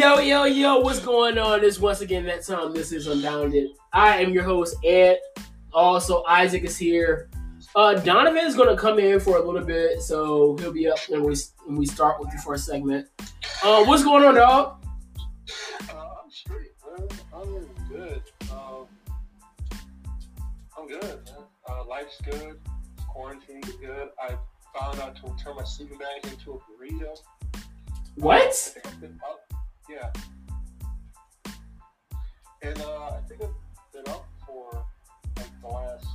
Yo, yo, yo, what's going on? This once again that time. This is Unbounded. I am your host, Ed. Also, Isaac is here. Uh, Donovan is gonna come in for a little bit, so he'll be up when we when we start with the first segment. Uh, what's going on, dog? Uh, I'm straight, man. I'm good. Um, I'm good, man. Uh, life's good. Quarantine is good. I found out to turn my sleeping bag into a burrito. What? I think I've been up. Yeah. And uh, I think I've been up for like the last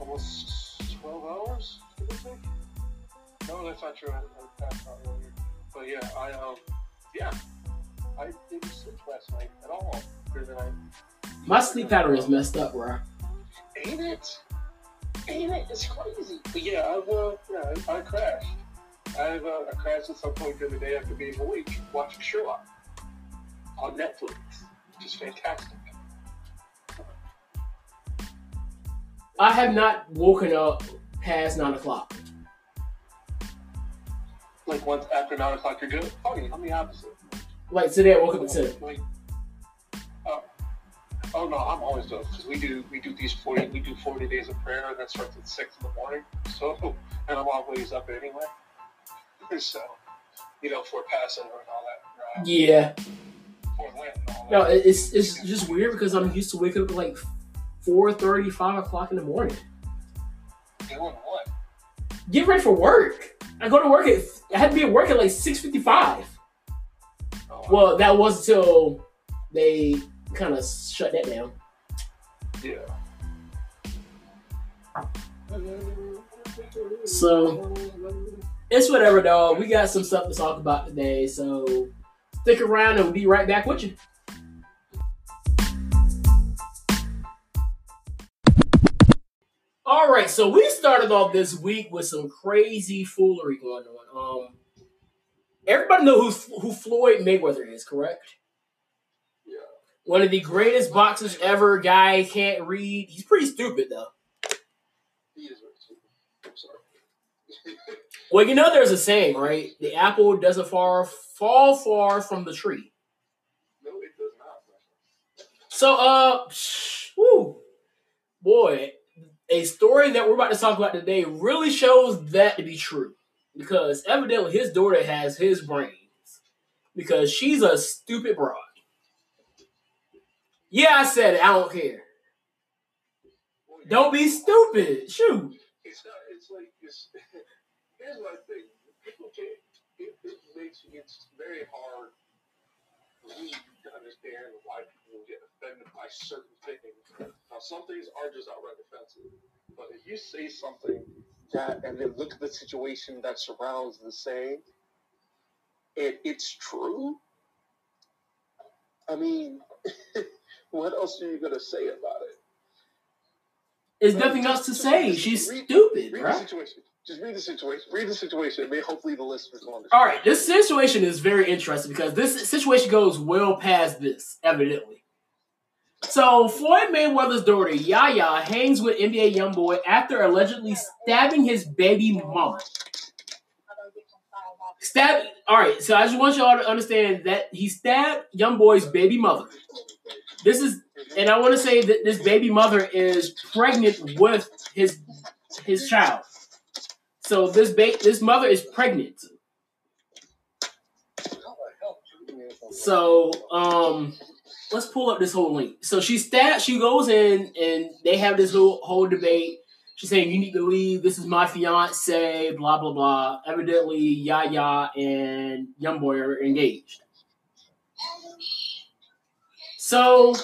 almost 12 hours, give or take. No, that's not true. I, I passed out earlier. But yeah, I um, yeah, I didn't sleep last night at all. I, My sleep pattern is messed up, bro. ain't it? Ain't it? It's crazy. But yeah, I've uh, yeah, I, I. I've a, I crashed at some point during the day after being awake watching Sherlock on Netflix, which is fantastic. I have not woken up past nine o'clock. Like once after nine o'clock, you're good. Oh, Funny, I'm the opposite. Like today, I woke up at ten. Like, oh, oh no, I'm always up because we do we do these forty we do forty days of prayer and that starts at six in the morning. So and I'm always up anyway. So you know for Passover and all that. Right? Yeah. For Lent and all that. No, it's it's just weird because I'm used to waking up at like 4.30, 5 o'clock in the morning. Doing what? Get ready for work. I go to work at I had to be at work at like six fifty five. Oh, Well, that was until they kind of shut that down. yeah. So it's whatever, dog. We got some stuff to talk about today, so stick around and we'll be right back with you. All right, so we started off this week with some crazy foolery going on. Um, everybody know who who Floyd Mayweather is, correct? Yeah. One of the greatest boxers ever. Guy can't read. He's pretty stupid though. He is very stupid. I'm sorry. Well, you know, there's a saying, right? The apple doesn't far fall far from the tree. no, it does not. So, uh, whew, boy, a story that we're about to talk about today really shows that to be true because evidently his daughter has his brains because she's a stupid broad. Yeah, I said it. I don't care. Don't be stupid. Shoot. It's not. It's like it's. Here's my thing. People can't. It, it makes it's very hard for me to understand why people get offended by certain things. Now, some things are just outright offensive, but if you say something that and then look at the situation that surrounds the saying, and it's true. I mean, what else are you gonna say about it? There's nothing else to say. She's stupid, Read right? Just read the situation. Read the situation. Maybe hopefully the listeners will understand. All right, this situation is very interesting because this situation goes well past this, evidently. So, Floyd Mayweather's daughter, Yaya, hangs with NBA YoungBoy after allegedly stabbing his baby mama. Stab. All right, so I just want y'all to understand that he stabbed YoungBoy's baby mother. This is, and I want to say that this baby mother is pregnant with his his child. So this ba- this mother is pregnant. So, um, let's pull up this whole link. So she stat she goes in and they have this whole whole debate. She's saying you need to leave. This is my fiance. Blah blah blah. Evidently, Yaya and Young Boy are engaged. So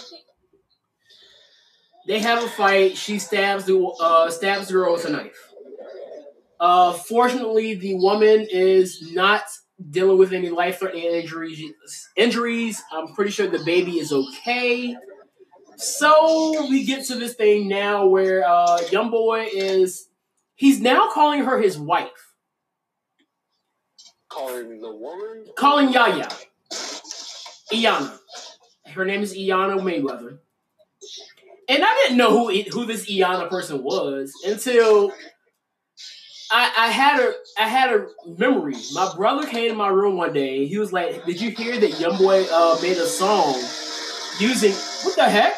they have a fight. She stabs the uh, stabs the girl with a knife. Uh, fortunately, the woman is not dealing with any life-threatening injuries. Injuries. I'm pretty sure the baby is okay. So we get to this thing now where uh, young boy is. He's now calling her his wife, Calling the woman. calling Yaya, Iana. Her name is Iana Mayweather. And I didn't know who who this Iana person was until I, I had a I had a memory. My brother came to my room one day. He was like, "Did you hear that Young Boy uh, made a song using what the heck?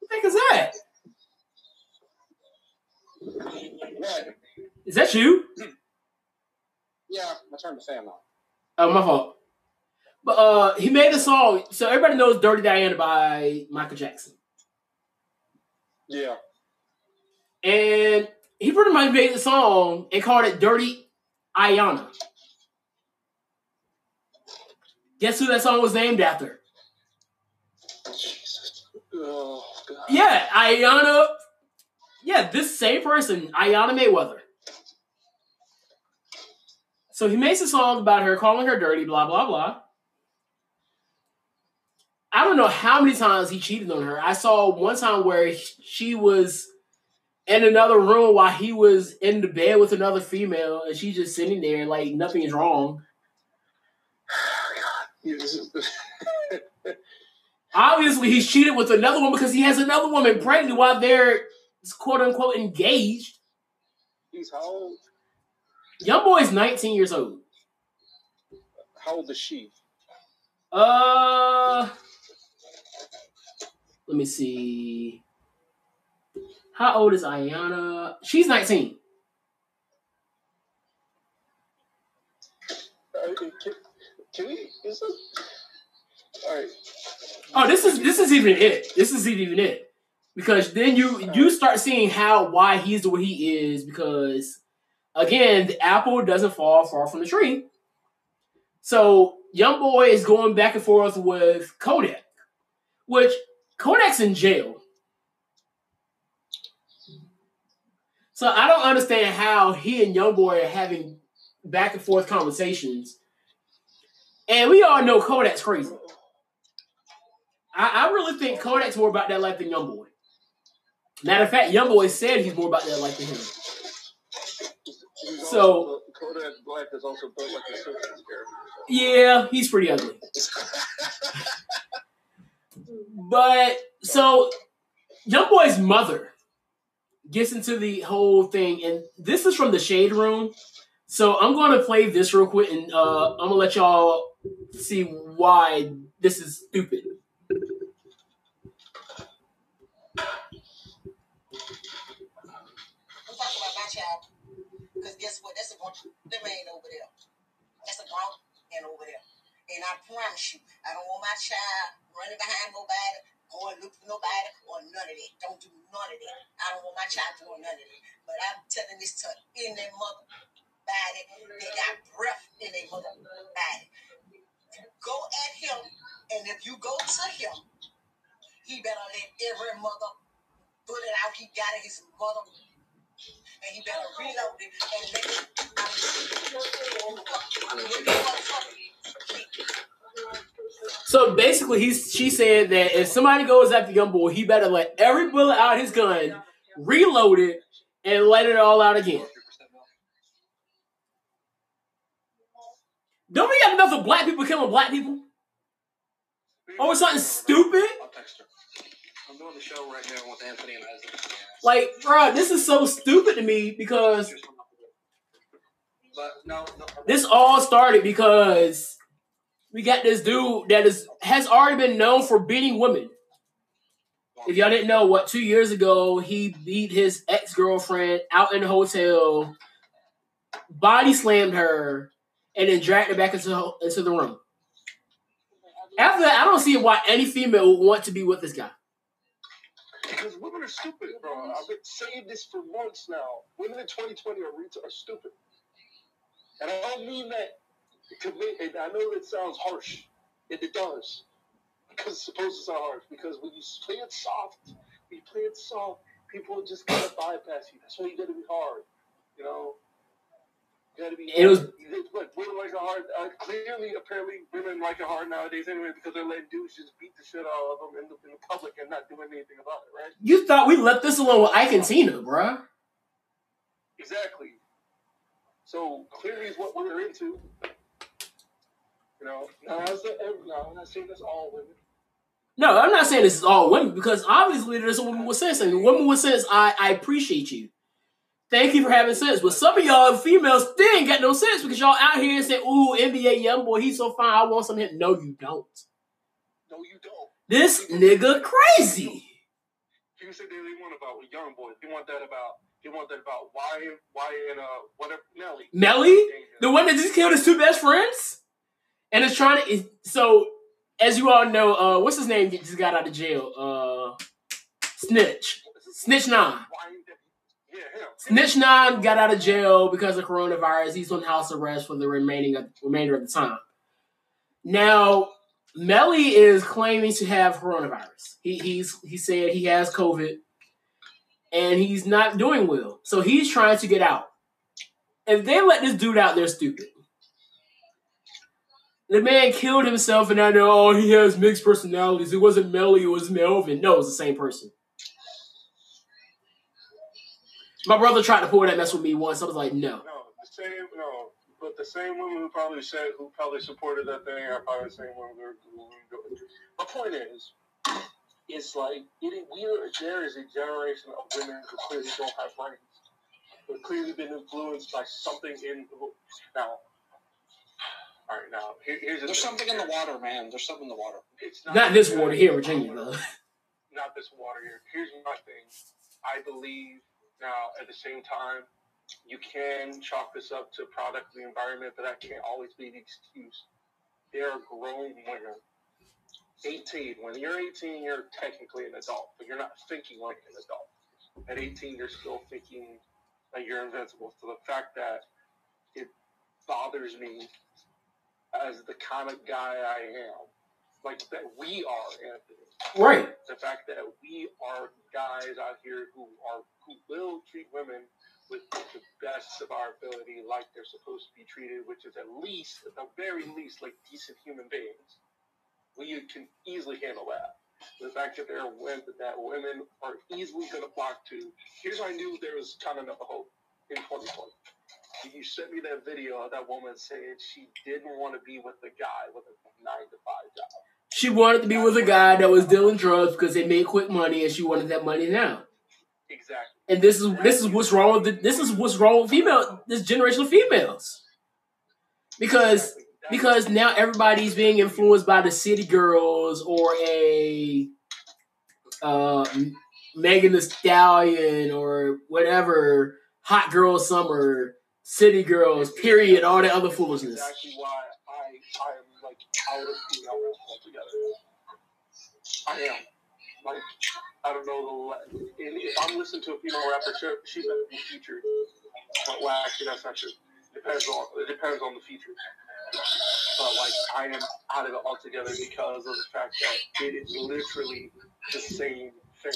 What the heck is that? What? Is that you? Yeah, I turned the fan on. Oh, my fault. But uh, he made a song. So everybody knows "Dirty Diana" by Michael Jackson, Yeah. and he pretty much made the song and called it "Dirty Ayana." Guess who that song was named after? Jesus. Oh, God. Yeah, Ayana. Yeah, this same person, Ayana Mayweather. So he makes a song about her, calling her dirty, blah, blah, blah. I don't know how many times he cheated on her. I saw one time where she was in another room while he was in the bed with another female, and she's just sitting there like nothing is wrong. You- this is- Obviously, he's cheated with another one because he has another woman pregnant while they're quote unquote engaged. He's how old? Young boy's 19 years old. How old is she? Uh, let me see. How old is Ayana? She's 19. Uh, can, can we? Is this? All right. Oh, this is this is even it. This is even it. Because then you you start seeing how why he's the way he is because again, the apple doesn't fall far from the tree. So young boy is going back and forth with Kodak, which Kodak's in jail. So I don't understand how he and young boy are having back and forth conversations. And we all know Kodak's crazy. I, I really think Kodak's more about that life than Young Boy. Matter of fact, Young Boy said he's more about that life than him. He's So- Kodak's Kodak Black is also built like a Simpsons character. Yeah, he's pretty ugly. But so Young Boy's mother gets into the whole thing, and this is from the Shade Room. So I'm going to play this real quick, and uh, I'm gonna let y'all see why this is stupid. Because guess what? That's a them ain't over there. That's a grown man over there. And I promise you, I don't want my child running behind nobody, going look for nobody, or none of that. Don't do none of that. I don't want my child doing none of that. But I'm telling this to in their mother body. They got breath in their mother body. Go at him, and if you go to him, he better let every mother put it out he got his mother and he better reload it and let it. So basically, he's she said that if somebody goes after Young Boy, he better let every bullet out his gun, reload it, and let it all out again. Don't we have enough of black people killing black people? Over something stupid? I'll text her. I'm doing the show right now with Anthony and Isaac. Like, bro, this is so stupid to me because But no, no. this all started because we got this dude that is has already been known for beating women. If y'all didn't know, what two years ago he beat his ex girlfriend out in the hotel, body slammed her, and then dragged her back into into the room. After that, I don't see why any female would want to be with this guy. Because women are stupid, bro. I've been saying this for months now. Women in 2020 are, are stupid. And I don't mean that to me, and I know that sounds harsh, and it does. Because it's supposed to sound harsh. Because when you play it soft, when you play it soft, people just gotta bypass you. That's why you gotta be hard. You know? You gotta be It was- women like it hard. Uh, clearly, apparently, women like it hard nowadays anyway because they're letting dudes just beat the shit out of them in the, in the public and not doing anything about it, right? You thought we left this alone with Ike and Tina, bruh. Exactly. So clearly, is what we're into. You know, now I said, no, I'm not saying that's all women. No, I'm not saying this is all women because obviously there's a woman with sense, and women with sense, I, I appreciate you. Thank you for having sense. But some of y'all females still ain't got no sense because y'all out here and saying, "Ooh, NBA young boy, he's so fine. I want some of him." No, you don't. No, you don't. This nigga crazy. You said they want about young boy. You want that about. You want that about why why and uh whatever Nelly. Melly, the one that just killed his two best friends, and it's trying to. Is, so, as you all know, uh, what's his name? He just got out of jail. Uh, Snitch. Snitch Nine. Snitch Nine got out of jail because of coronavirus. He's on house arrest for the remaining of, remainder of the time. Now, Melly is claiming to have coronavirus. He he's he said he has COVID, and he's not doing well. So he's trying to get out. If they let this dude out, they're stupid. The man killed himself, and I know oh he has mixed personalities. It wasn't Melly, it was Melvin. No, it was the same person. My brother tried to pull that mess with me once. I was like, no. No, the same. No, but the same women who probably said who probably supported that thing are probably the same women who are who. My point is, it's like it, we are there is a generation of women who clearly don't have brains. Who've clearly been influenced by something in the now. All right, now here, here's the There's thing. something in the water, man. There's something in the water. It's Not this water here, Virginia, though. not this water here. Here's my thing. I believe now at the same time, you can chalk this up to product of the environment, but that can't always be the excuse. They're grown women. 18. When you're 18, you're technically an adult, but you're not thinking like an adult. At 18, you're still thinking that you're invincible. So the fact that it bothers me as the kind of guy I am, like that we are, Anthony Right. the fact that we are guys out here who are who will treat women with the best of our ability like they're supposed to be treated, which is at least, at the very least, like decent human beings. We can easily handle that. The fact that there are women that women are easily going to flock to. Here's how I knew there was kind of no hope in 2020. You sent me that video of that woman saying she didn't want to be with the guy with a nine to five job. She wanted to be with a guy that was dealing drugs because they made quick money, and she wanted that money now. Exactly. And this is this is what's wrong with the, this is what's wrong with female this generation of females. Because because now everybody's being influenced by the city girls or a uh, Megan Thee Stallion or whatever hot girl summer city girls period all that other foolishness. Exactly why I I am like out of rap altogether. I am like I don't know the if I'm listening to a female rapper, she, better be featured. But, well, actually, that's not true. Depends on it depends on the feature. But like I am out of it altogether because of the fact that it is literally the same thing.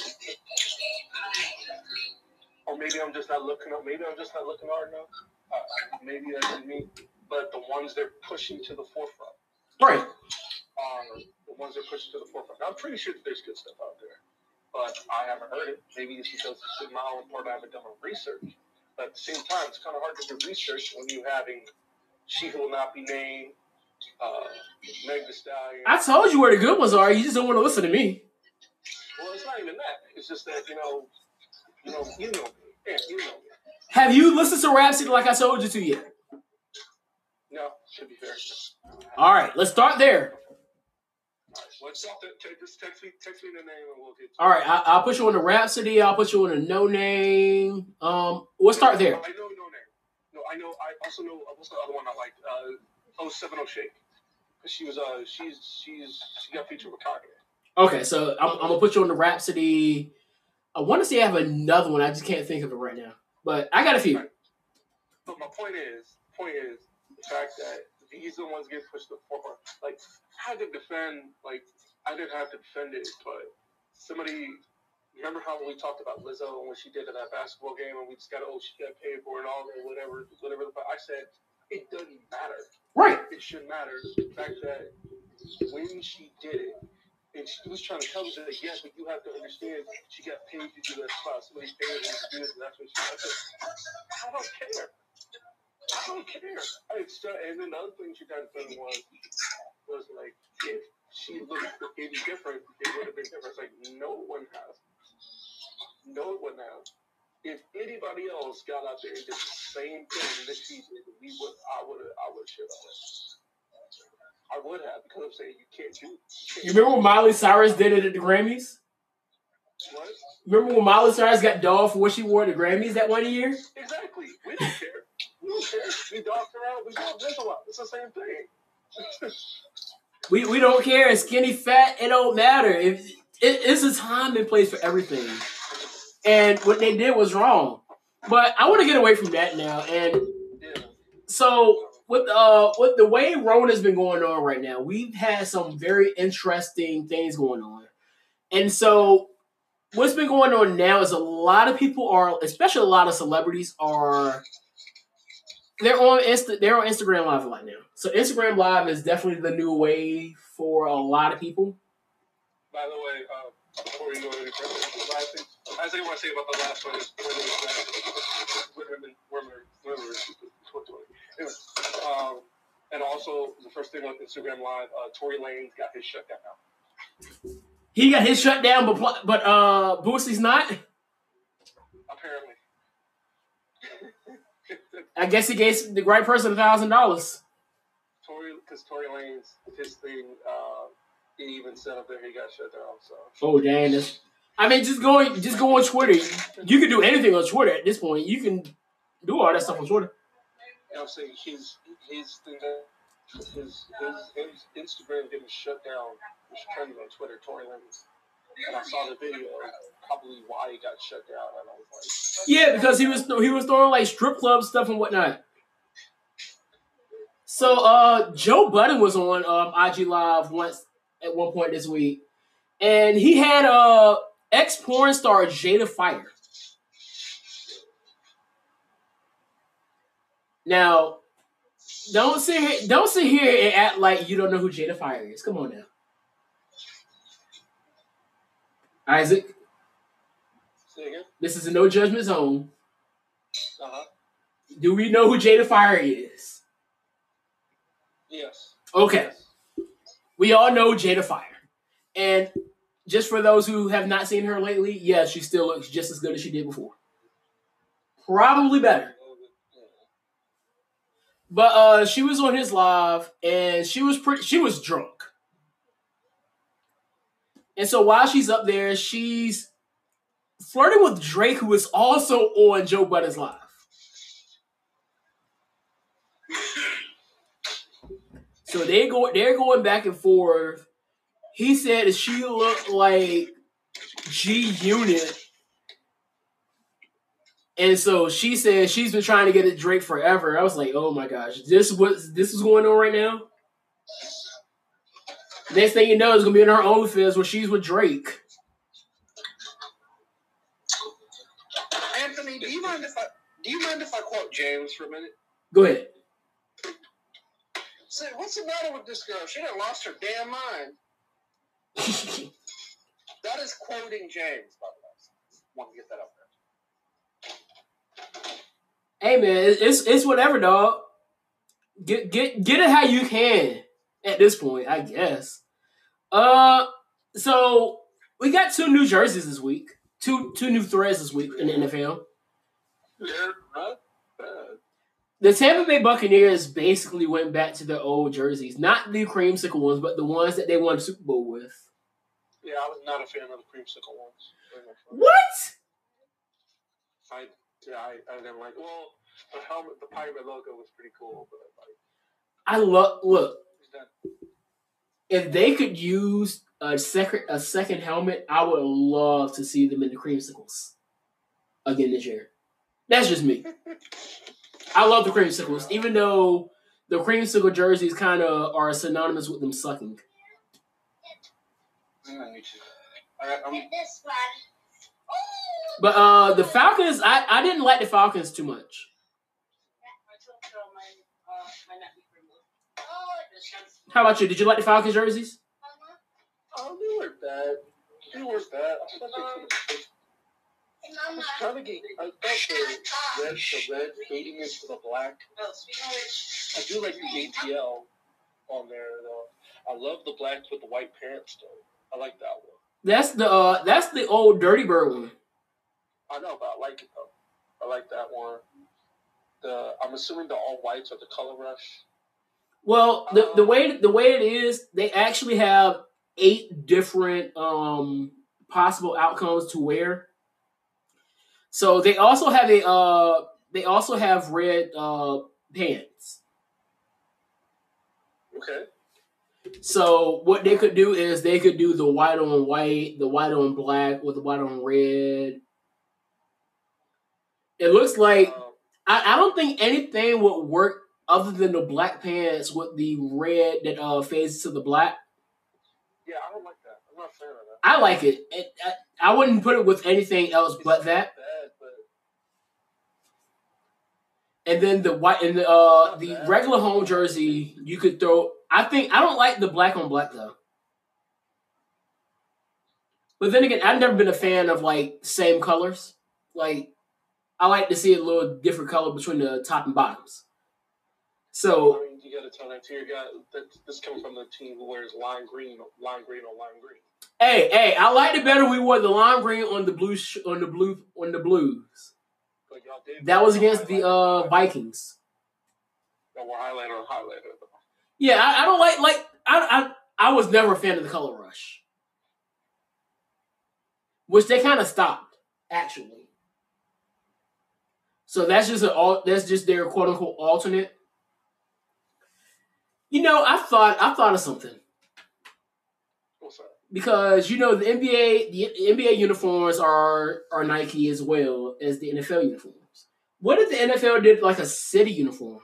Or maybe I'm just not looking up. Maybe I'm just not looking hard enough. Uh, maybe that's me. But the ones they're pushing to the forefront Right. are the ones they're pushing to the forefront. Now, I'm pretty sure that there's good stuff out there, but I haven't heard it. Maybe it's because it's in my own part I haven't done my research. But at the same time, it's kind of hard to do research when you having She Who Will Not Be Named, uh, Meg Thee Stallion. I told you where the good ones are. You just don't want to listen to me. well, it's not even that. It's just that you know, you know, you know, me. yeah, you know. Have you listened to Rapsody like I told you to yet? No, should be fair. All right, let's start there. All right, let's te- te- just text me, text me the name, and we'll get. All right, I, I'll put you on the Rapsody. I'll put you on a Noname. Um, we'll start there. I know no name. No, I know. I also know. What's the other one I like? Uh, 070 Shake. 'Cause She was. Uh, she's. She's. She got featured with Kanye. Okay, so I'm, I'm gonna put you on the Rapsody. I want to say I have another one. I just can't think of it right now. But I got a few. But my point is, point is the fact that these are the ones getting pushed to the forefront. Like I had to defend. Like I didn't have to defend it, but somebody. Remember how we talked about Lizzo and what she did in that basketball game, and we just got oh she got paid for it and all that whatever whatever. But I said it doesn't matter. Right. it shouldn't matter. The fact that when she did it, and she was trying to tell me that, yes, but you have to understand, she got paid to do that spot. Somebody paid her to do this, and that's what she said, I don't care. I don't care. I and then the other thing she tried to me was, was like, if she looked any different, it would have been different. It's like, no one has. No one has. if anybody else got out there and did the same thing that she did, we would, I would have, I would have shit on it. I would have because I'm saying you can't do. You, remember when Miley Cyrus did it at the Grammys? what? Remember when Miley Cyrus got dolled for what she wore at the Grammys that one year? Exactly. We don't care. We don't care. We dog around. We don't miss a lot. It's the same thing. We we don't care. Skinny, fat, it don't matter. If it, it's a time and place for everything, and what they did was wrong. But I want to get away from that now. And Yeah. so with uh with the way Rona's been going on right now, we've had some very interesting things going on. And so what's been going on now is a lot of people are, especially a lot of celebrities are they're on Insta they're on Instagram Live right now. So Instagram Live is definitely the new way for a lot of people. By the way, uh, before we go any further, the last thing, I want to say about the last one is women, women, women, women, women, um, and also the first thing on Instagram Live, uh, Tory Lanez got his shutdown. He got his shut down, but but uh Boosie's not. Apparently. I guess he gave the right person a thousand dollars. Tory, because Tory Lanez, his thing, uh, he even said up there he got shut down. So Oh dang! That's, I mean, just go just go on Twitter. You can do anything on Twitter at this point. You can do all that stuff on Twitter. Saying his his thing, his, his his Instagram getting shut down was trending on Twitter. Tory Lanez, and I saw the video, probably why he got shut down, and I was like, Yeah, because he was he was throwing like strip club stuff and whatnot. So uh Joe Budden was on um, IG Live once at one point this week, and he had uh ex porn star Jada Fire. Now, don't sit here, don't sit here and act like you don't know who Jada Fire is. Come on now, Isaac. like, say again, This is a no judgment zone. uh huh, Do we know who Jada Fire is? yes, Okay, we all know Jada Fire. And just for those who have not seen her lately, yeah, she still looks just as good as she did before. Probably better. But uh she was on his live and she was pretty she was drunk. And so while she's up there, she's flirting with Drake, who is also on Joe Budden's live. So they go they're going back and forth. He said that she looked like G Unit. And so she said she's been trying to get at Drake forever. I was like, oh my gosh, this what this is going on right now. Next thing you know, it's gonna be in her own fizz where she's with Drake. Anthony, do you mind if I do you mind if I quote James for a minute? Go ahead. Say, what's the matter with this girl? She done lost her damn mind. That is quoting James, by the way. Want to get that up. Hey man, it's it's whatever, dog. Get get get it how you can at this point, I guess. Uh, so we got two new jerseys this week, two two new threads this week in the NFL. Not bad. The Tampa Bay Buccaneers basically went back to their old jerseys, not the creamsicle ones, but the ones that they won the Super Bowl with. Yeah, I was not a fan of the creamsicle ones. Very much so. What? I, yeah, I, I didn't like. Well, the helmet, the pirate logo was pretty cool, but like, I love look. If they could use a second a second helmet, I would love to see them in the creamsicles again this year. That's just me. I love the creamsicles, even though the creamsicle jerseys kind of are synonymous with them sucking. Me too. I, I'm, This one. But uh, the Falcons, I, I didn't like the Falcons too much. How about you? Did you like the Falcons jerseys? Oh, they weren't bad. They weren't bad. I thought they could I was trying to get. I thought the red, the red fading into the black. I do like the ATL on there though. I love the black with the white parents though. I like that one. That's the uh, that's the old Dirty Bird one. I know, but I like it though. I like that one. The I'm assuming the all whites are the color rush. Well, the, the way the way it is, they actually have eight different um possible outcomes to wear. So they also have a uh they also have red uh pants. Okay. So what they could do is they could do the white on white, the white on black, or the white on red. It looks like Um, I, I don't think anything would work other than the black pants with the red that uh fades to the black. yeah, I don't like that. I'm not of that. I like it. it I, I wouldn't put it with anything else It's but that. Bad, but And then the white and the uh the regular home jersey you could throw. I think I don't like the black on black though. But then again, I've never been a fan of like same colors. Like I like to see a little different color between the top and bottoms. So I mean, you got to tell that to your guy. That this coming from the team who wears lime green, lime green or lime green. hey, hey, I liked it better. We wore the lime green on the blue sh- on the blue on the blues. But y'all did. That was against the uh Vikings. That were highlighter on highlighter. Yeah, I, I don't like like I, I I was never a fan of the color rush, which they kind of stopped actually. So that's just an all that's just their quote unquote alternate. You know, I thought I thought of something What's that? because you know the NBA the NBA uniforms are are Nike as well as the NFL uniforms. What if the NFL did like a city uniform?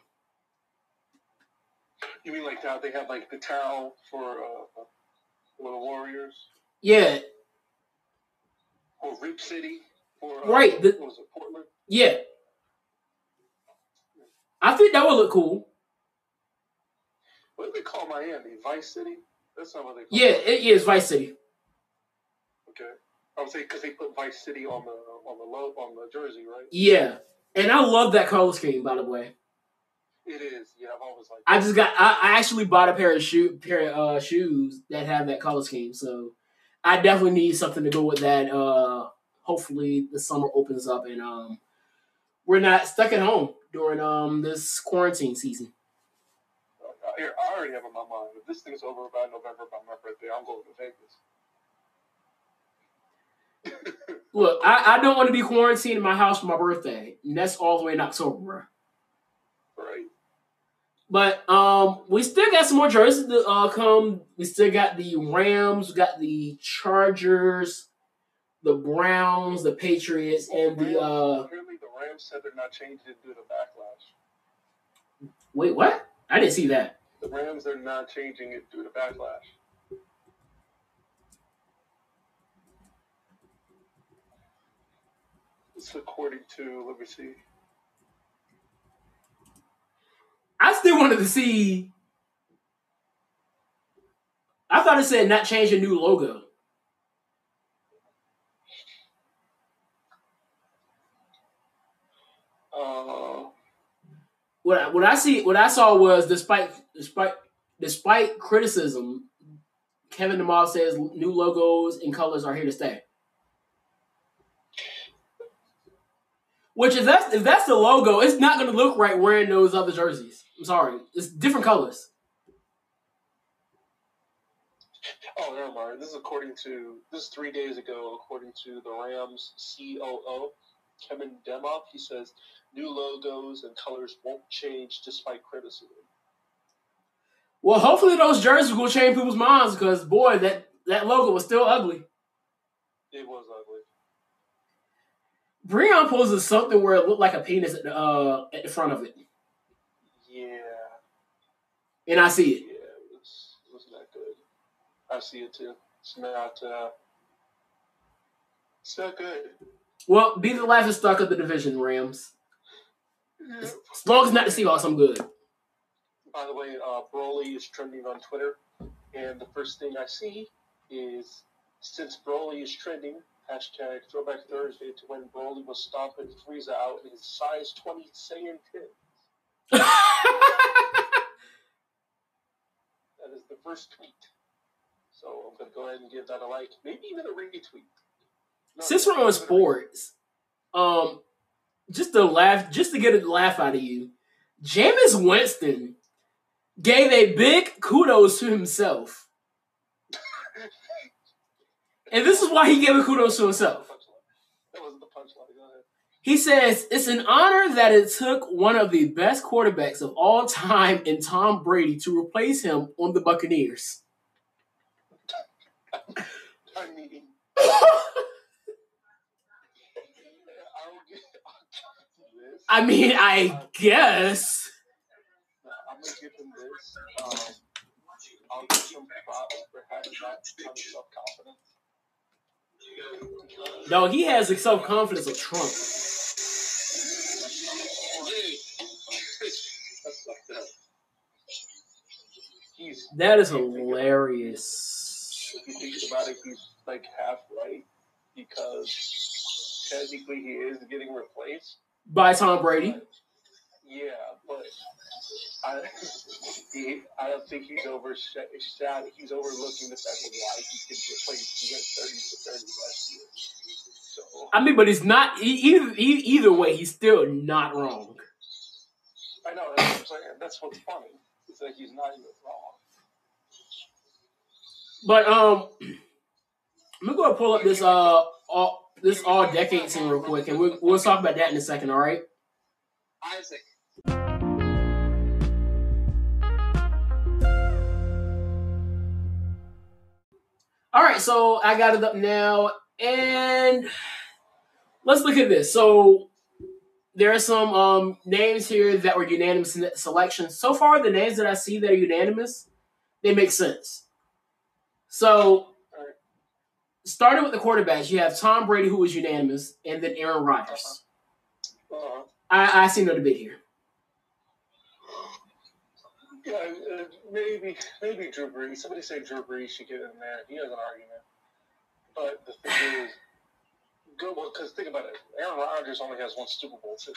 You mean like how they have like the towel for uh, for the Warriors Yeah, or Rip City for uh, Right, the- what was it Portland? yeah. I think that would look cool. What do they call Miami? Vice City? That's not what they call Yeah, it. it is Vice City. Okay. I would say because they put Vice City on the on the low on the jersey, right? Yeah, and I love that color scheme. By the way, It is. Yeah, I've always liked. I just got I, I actually bought a pair of shoe pair of uh, shoes that have that color scheme. So I definitely need something to go with that. Uh, hopefully the summer opens up and um we're not stuck at home during um this quarantine season. I, I already have in my mind. If this thing's over by November, by my birthday, I'm going to Vegas. Look, I, I don't want to be quarantined in my house for my birthday, and that's all the way in October, bro. right. But um, we still got some more jerseys to uh, come. We still got the Rams, we got the Chargers, the Browns, the Patriots, and the uh. Said they're not changing it due to backlash. Wait, what? I didn't see that. The Rams are not changing it due to backlash. It's according to, let me see. I still wanted to see. I thought it said not change a new logo. Uh, What I, what I see, what I saw was despite despite despite criticism, Kevin Demoff says new logos and colors are here to stay. Which if that's if that's the logo, it's not going to look right wearing those other jerseys. I'm sorry, it's different colors. oh, never mind. This is according to, this is three days ago, according to the Rams COO, Kevin Demoff. He says new logos and colors won't change despite criticism. Well, hopefully those jerseys will change people's minds because boy, that that logo was still ugly. It was ugly. Breon poses something where it looked like a penis at the uh, at the front of it, Yeah. and I see Yeah, it. it was, it wasn't good. I see it too. It's not, uh, it's not good. Well, be the laughing stock of the division, Rams. As long as not the Seahawks, I'm good. By the way, uh, Broly is trending on Twitter, and the first thing I see is since Broly is trending, hashtag Throwback Thursday to when Broly was stomping Frieza out in his size 20 Saiyan pin. That is the first tweet. So I'm going to go ahead and give that a like, maybe even a retweet. Since we're on sports, um, just to laugh, just to get a laugh out of you, Jameis Winston gave a big kudos to himself, and this is why he gave a kudos to himself. That wasn't the punchline. Go ahead. He says it's an honor that it took one of the best quarterbacks of all time in Tom Brady to replace him on the Buccaneers. I mean, I don't get this. I mean, I guess. I'm gonna give this. Um, I'll give props for having that kind of self confidence. No, he has the self confidence of Trump. That is hilarious. if you think about it, he's like half right because technically he is getting replaced. By Tom Brady. Yeah, but I, he, I don't think he's overshadowed. He's overlooking the fact of why he replaced. He went thirty to thirty last year. So I mean, but he's not. Either either way, he's still not wrong. I know that's what I'm saying. That's what's funny. It's like he's not even wrong. But um, I'm gonna go and pull up this uh all this all decade scene real quick, and we'll we'll talk about that in a second. All right. Isaac. All right, so I got it up now, and let's look at this. So there are some um, names here that were unanimous in the selection. So far, the names that I see that are unanimous, they make sense. So starting with the quarterbacks, you have Tom Brady, who was unanimous, and then Aaron Rodgers. Uh, I, I see no debate here. yeah, uh, maybe maybe Drew Brees. Somebody say Drew Brees should get in there. He has an argument. But the thing is, good because think about it. Aaron Rodgers only has one Super Bowl too.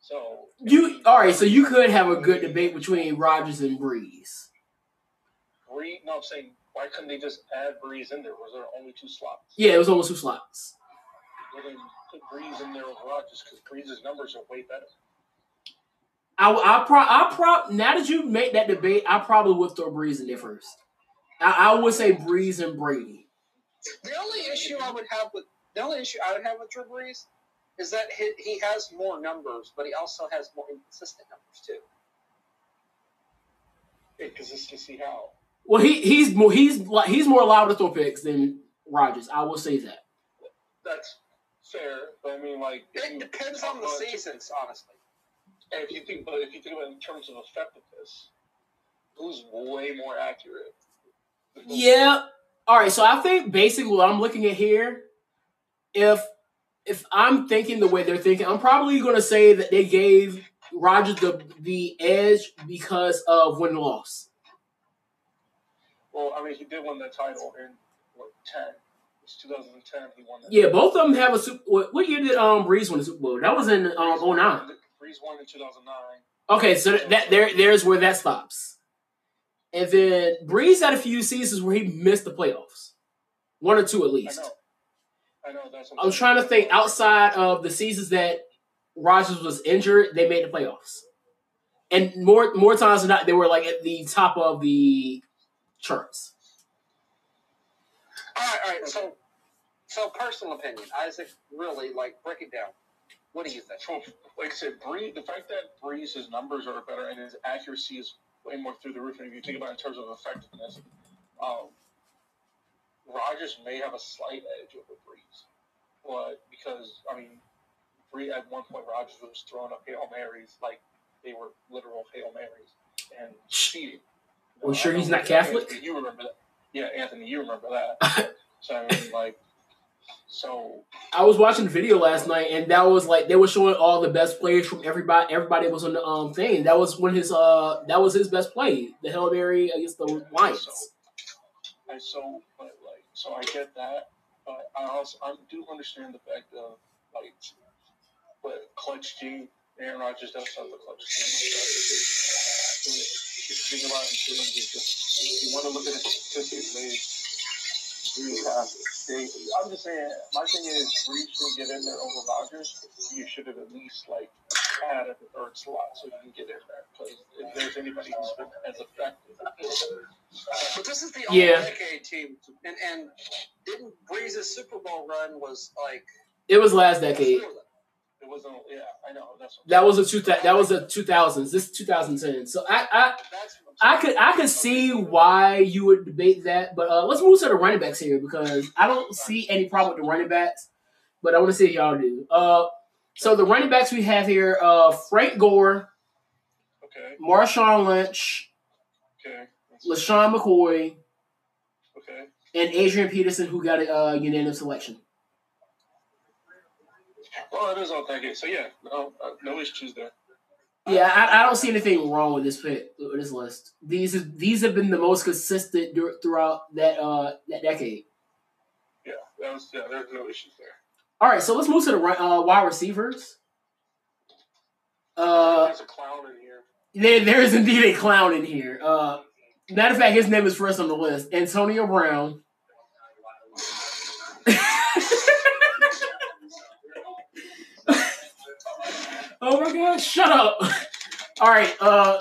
So You all right? So you could have a good debate between Rodgers and Breeze. Brees, no, I'm saying why couldn't they just add Brees in there? Was there only two slots? Yeah, it was almost two slots. Well, then put Brees in there with Rodgers because Brees' numbers are way better. I, I pro, I pro. Now that you make that debate, I probably would throw Brees in there first. I, I would say Brees and Brady. The only issue I would have with the only issue I would have with Drew Brees is that he, he has more numbers, but he also has more inconsistent numbers too. Inconsistency how? Well, he he's more he's like he's more allowed to throw picks than Rodgers. I will say that. That's fair, but I mean, like, It depends on the seasons, honestly. And if you think, but if you think about it in terms of effectiveness, who's way more accurate? Yeah. All right. So I think basically what I'm looking at here, if if I'm thinking the way they're thinking, I'm probably going to say that they gave Rodgers the the edge because of win loss. Well, I mean, he did win the title in what ten? It's 2010. He won that. Yeah, both of them have a super. What, what year did um Brees win the Super Bowl? That was in um 09. Brees won in 2009. Okay, so that, there there's where that stops. And then Brees had a few seasons where he missed the playoffs, one or two at I least. know. I know. That's. what I was trying to think outside of the seasons that Rodgers was injured, they made the playoffs, and more more times than not, they were like at the top of the charts. All right, all right. So, so personal opinion, Isaac. Really, like, break it down. What do you think? So, like I said, Bree, the fact that Brees's numbers are better and his accuracy is way more through the roof, and if you think about it in terms of effectiveness, um, Rodgers may have a slight edge over Brees. But because, I mean, Bree, at one point, Rodgers was throwing up Hail Marys like they were literal Hail Marys and cheating. Well, sure he's not Catholic? Anthony, you remember that. Yeah, Anthony, you remember that. so, I mean, like, so I was watching the video last night, and that was like they were showing all the best plays from everybody. Everybody was on the um thing. That was when his uh that was his best play, the Hail Mary against the Lions. And so, but like, so I get that, but I also I do understand the fact of like, but clutch G, Aaron Rodgers does have the clutch G. If you think about it in terms of just, if you want to look at his statistics, they really have. They, I'm just saying. My thing is, Brees should get in there over Rodgers. You should have at least like added the third slot so you can get in there. Because if there's anybody who's been as effective, But this is the Yeah. all decade team, and and didn't Brees's Super Bowl run was like It was last decade. It wasn't. Yeah, I know. That's what That was a two. That was a two thousands. This two thousand ten. So I, I I could I could see why you would debate that, but uh, let's move to the running backs here because I don't see any problem with the running backs, but I want to see if y'all do. Uh, so the running backs we have here: uh, Frank Gore, Okay. Marshawn Lynch, Okay. LeSean McCoy, Okay. and Adrian Peterson, who got a uh, unanimous selection. Well, it is all decade. So yeah, no, uh, no issues there. Yeah, I, I don't see anything wrong with this pick with this list. These is, these have been the most consistent dur- throughout that uh that decade. Yeah, that was. Yeah, there's no issues there. All right, so let's move to the uh, wide receivers. Uh, there's a clown in here. there, there is indeed a clown in here. Uh, matter of fact, his name is first on the list. Antonio Brown. Oh my god, shut up. All right, uh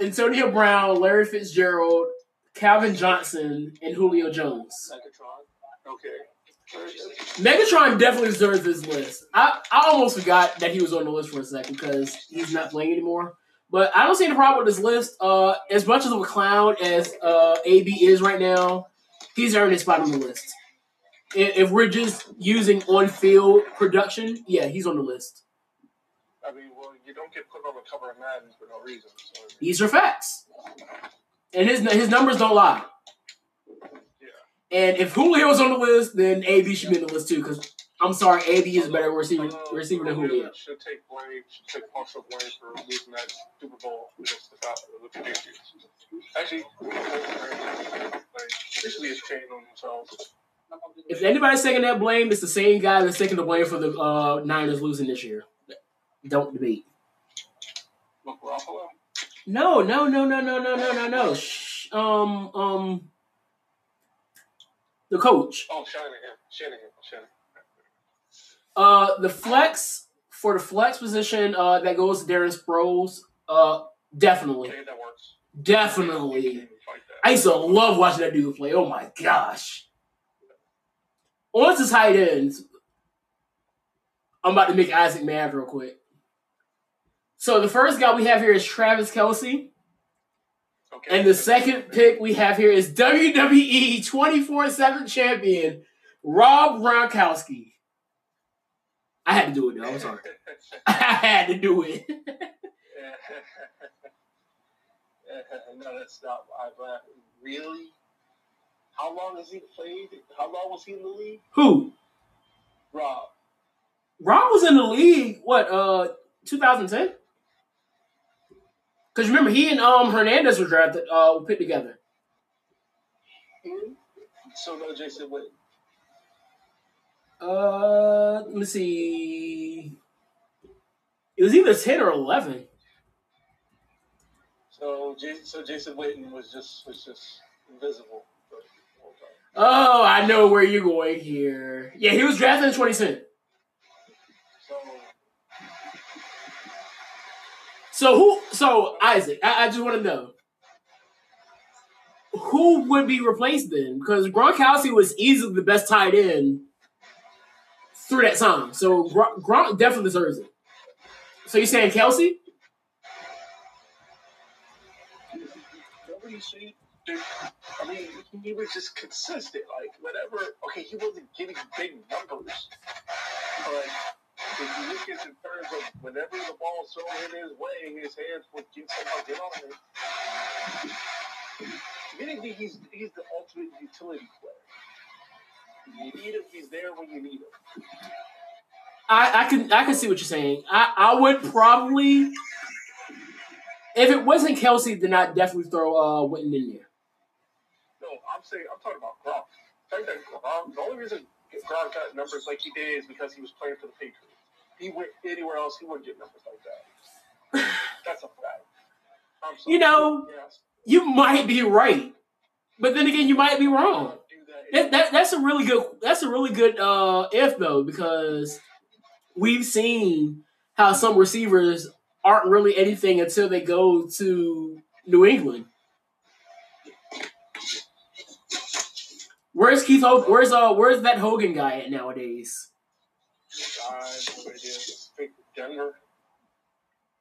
Antonio Brown, Larry Fitzgerald, Calvin Johnson, and Julio Jones. Megatron. Okay. Megatron definitely deserves this list. I, I almost forgot that he was on the list for a second because he's not playing anymore. But I don't see any problem with this list. Uh, as much of a clown as uh, AB is right now, he's earned his spot on the list. If, if we're just using on-field production, yeah, he's on the list. I mean, well, you don't get put on the cover of Madden for no reason. So, These are facts, and his his numbers don't lie. yeah. And if Julio's on the list, then AB should be on the list too. Because I'm sorry, AB is a better receiver Although receiver than Julio. Should take blame. Should take partial blame for losing that Super Bowl against the with the Patriots. Actually, it's chained on themselves. If anybody's taking that blame, it's the same guy that's taking the blame for the uh, Niners losing this year. Don't debate. Look, Ruffalo. No, no, no, no, no, no, no, no, no. Shh. Um, um, the coach. Oh, Shanahan. Shanahan. Shanahan. Uh, the flex for the flex position. Uh, that goes to Darren Sproles. Uh, definitely, Okay, that works. Definitely. can't even fight that. I used to love watching that dude play. Oh my gosh. On to tight ends. I'm about to make Isaac mad real quick. So the first guy we have here is Travis Kelce. Okay. And the second pick we have here is WWE 24 7 champion Rob Gronkowski. I had to do it though. I'm sorry. I had to do it. no, that's not. I've uh, really. How long has he played? How long was he in the league? Who? Rob. Rob was in the league, what, uh, 2010? Because remember, he and um Hernandez were drafted, uh, were put together. So no, Jason Witten. Uh, let me see. It was either 10 or 11. So Jason, so Jason Witten was just was just invisible for the whole time. Oh, I know where you're going here. Yeah, he was drafted in 2010. So who? So Isaac, I, I just want to know who would be replaced then? Because Gronkowski was easily the best tight end through that time. So Gron, Gronk definitely deserves it. So you saying Kelce? I mean, he was just consistent. Like whatever. Okay, he wasn't getting big numbers, but if you look at in terms of whenever the ball's thrown in his way, his hands would get somehow get on it. Admittedly, he's he's the ultimate utility player. You need him. He's there when you need him. I, I can I can see what you're saying. I, I would probably if it wasn't Kelce, then I'd definitely throw uh Witten in there. No, I'm saying I'm talking about. Gronk, the only reason Gronk got numbers like he did is because he was playing for the Patriots. He went anywhere else, he wouldn't get numbers like that. That's a fact. You know, Yes. you might be right, but then again, you might be wrong. That That, that that's a really good that's a really good uh if though because we've seen how some receivers aren't really anything until they go to New England. Where's Keith? Ho- where's uh? Where's that Hogan guy at nowadays? I have no idea. Denver.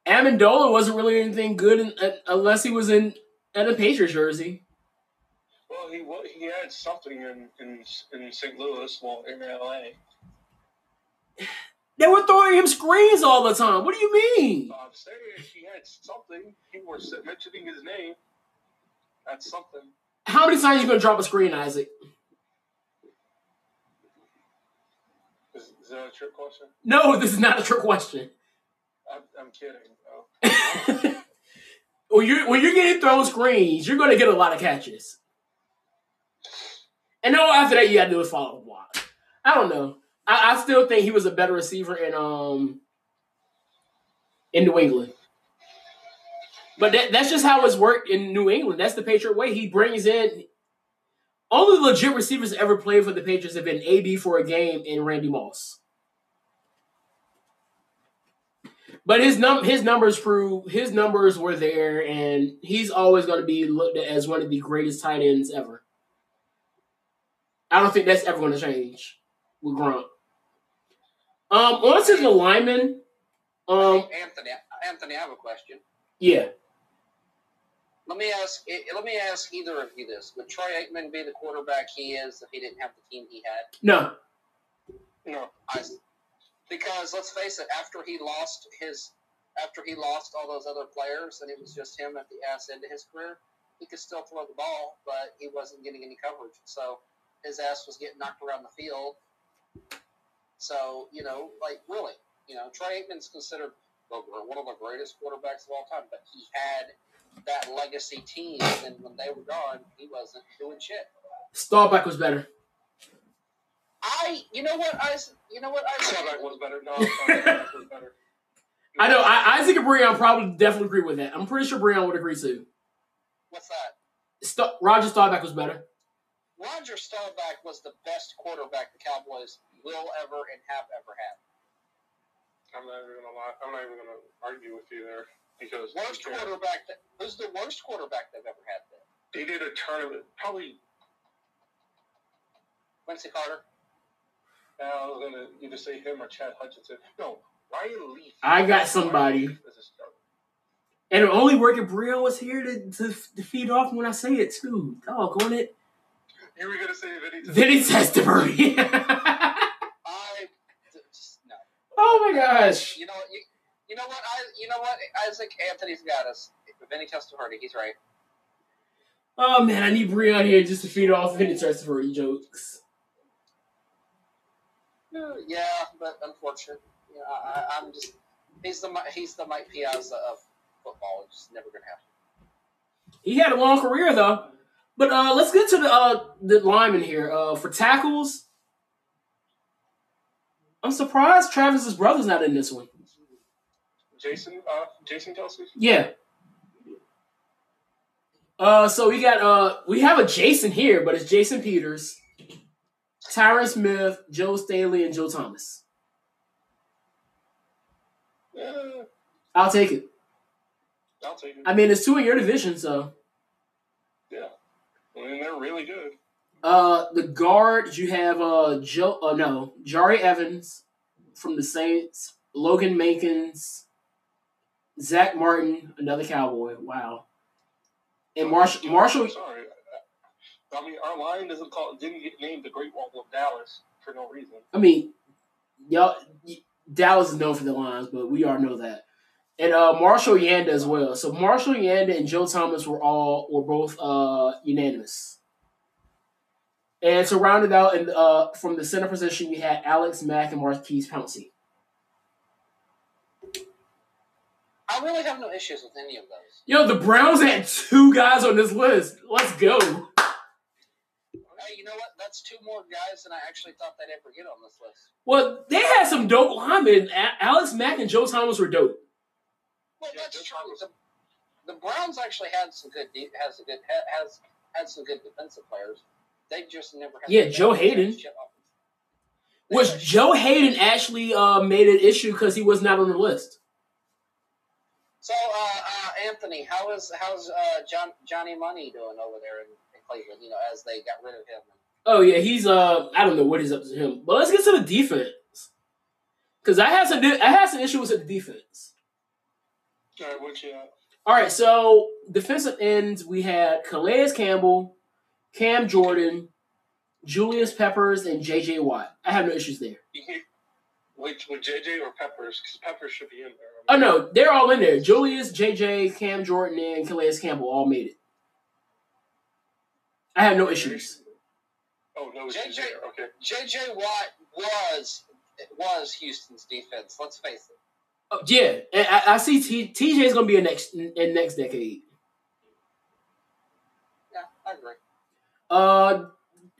Amendola wasn't really anything good in, uh, unless he was in at a Patriots jersey. Well, he he had something in in, in St. Louis, well, in LA. They were throwing him screens all the time. What do you mean? I'm saying he had something. People were mentioning his name. That's something. How many times are you gonna drop a screen, Isaac? Is, is that a trick question? No, this is not a trick question. I'm, I'm kidding. Oh. when you when you're getting thrown screens, you're gonna get a lot of catches. And then after that, you gotta do is follow the block. I don't know. I, I still think he was a better receiver in um in New England. But that, that's just how it's worked in New England. That's the Patriot way. He brings in only legit receivers ever played for the Patriots have been AB for a game and Randy Moss. But his num his numbers prove his numbers were there, and he's always going to be looked at as one of the greatest tight ends ever. I don't think that's ever going to change with Gronk. Um, on to the linemen. Um, Anthony, Anthony, I have a question. yeah, Let me ask. eh, Let me ask either of you this: Would Troy Aikman be the quarterback he is if he didn't have the team he had? no, No. I, because let's face it, after he lost his, after he lost all those other players, and it was just him at the ass end of his career, he could still throw the ball, but he wasn't getting any coverage. So his ass was getting knocked around the field. So you know, like really, you know, Troy Aikman's considered one of the greatest quarterbacks of all time, but he had that legacy team, and when they were gone, he wasn't doing shit. Staubach was better. I, you know what, I, you know what, I, Staubach was better. No, was better. I know. I, Isaac and Breon probably definitely agree with that. I'm pretty sure Breon would agree too. what's that? Sta- Roger Staubach was better. Roger Staubach was the best quarterback the Cowboys will ever and have ever had. I'm not even gonna lie. I'm not even gonna argue with you there because Worst you can't- quarterback. That, who's the worst quarterback they've ever had? Then they did a tournament. Probably. Quincy Carter. Now I was gonna either say him or Chad Hutchinson. No, Ryan Leaf. I got somebody. Ryan Leaf is a starter. And the only working Breon was here to, to, to feed off when I say it too. Dog on it. You were gonna say Vinny. Vinny Testaverde. I just, no. oh my gosh. You know what? You, you know what? I. You know what? Isaac Anthony's got us. Vinny Testaverde. He's right. Oh man, I need Breon here just to feed off Vinny Testaverde jokes. Uh, Yeah, but unfortunate. You know, I, I- I'm just. He's the Mi- he's the Mike Piazza of football. It's just never gonna happen. He had a long career though. But uh, let's get to the uh, the lineman here. Uh, for tackles, I'm surprised Travis's brother's not in this one. Jason. Uh, Jason Kelce. Yeah. Uh, so we got uh, we have a Jason here, but it's Jason Peters, Tyron Smith, Joe Staley, and Joe Thomas. Yeah, I'll take it. I'll take it. I mean, it's two in your division, so. yeah. I mean, they're really good. Uh, the guards you have uh Joe. Uh, no, Jahri Evans from the Saints, Logan Mankins, Zack Martin, another Cowboy. Wow. And Marshall. Marshall. I'm sorry. I mean, our line doesn't call didn't get named the Great Wall of Dallas for no reason. I mean, y'all. Dallas is known for the lines, but we all know that. And uh, Marshall Yanda as well. So Marshall Yanda and Joe Thomas were all were both uh, unanimous. And to round it out, and uh, from the center position, you had Alex Mack and Maurkice Pouncey. I really have no issues with any of those. Yo, the Browns had two guys on this list. Let's go. Hey, you know what? That's two more guys than I actually thought they'd ever get on this list. Well, they had some dope linemen. A- Alex Mack and Joe Thomas were dope. Well, Yeah, that's Joe true. The, the Browns actually had some good de- has a good has had some good defensive players. They just never had. Yeah, Joe Haden. Which Joe Haden actually uh, made an issue because he was not on the list. So, uh, uh, Anthony, how is how's uh, John, Johnny Money doing over there in, in Cleveland? You know, as they got rid of him. Oh yeah, he's uh I don't know what is up to him. But let's get to the defense. Cause I had some I had some issues with the defense. All right, what you got? All right, so defensive ends we had Calais Campbell, Cam Jordan, Julius Peppers, and J.J. Watt. I have no issues there. Which with JJ or Peppers? Because Peppers should be in there. Oh no, they're all in there. Julius, J.J., Cam Jordan, and Calais Campbell all made it. I have no issues. Oh no, it's JJ there. Okay. J.J. Watt was was Houston's defense. Let's face it. Oh, yeah, and I, I see T, TJ is gonna be a next in next decade. Yeah, I agree. Uh,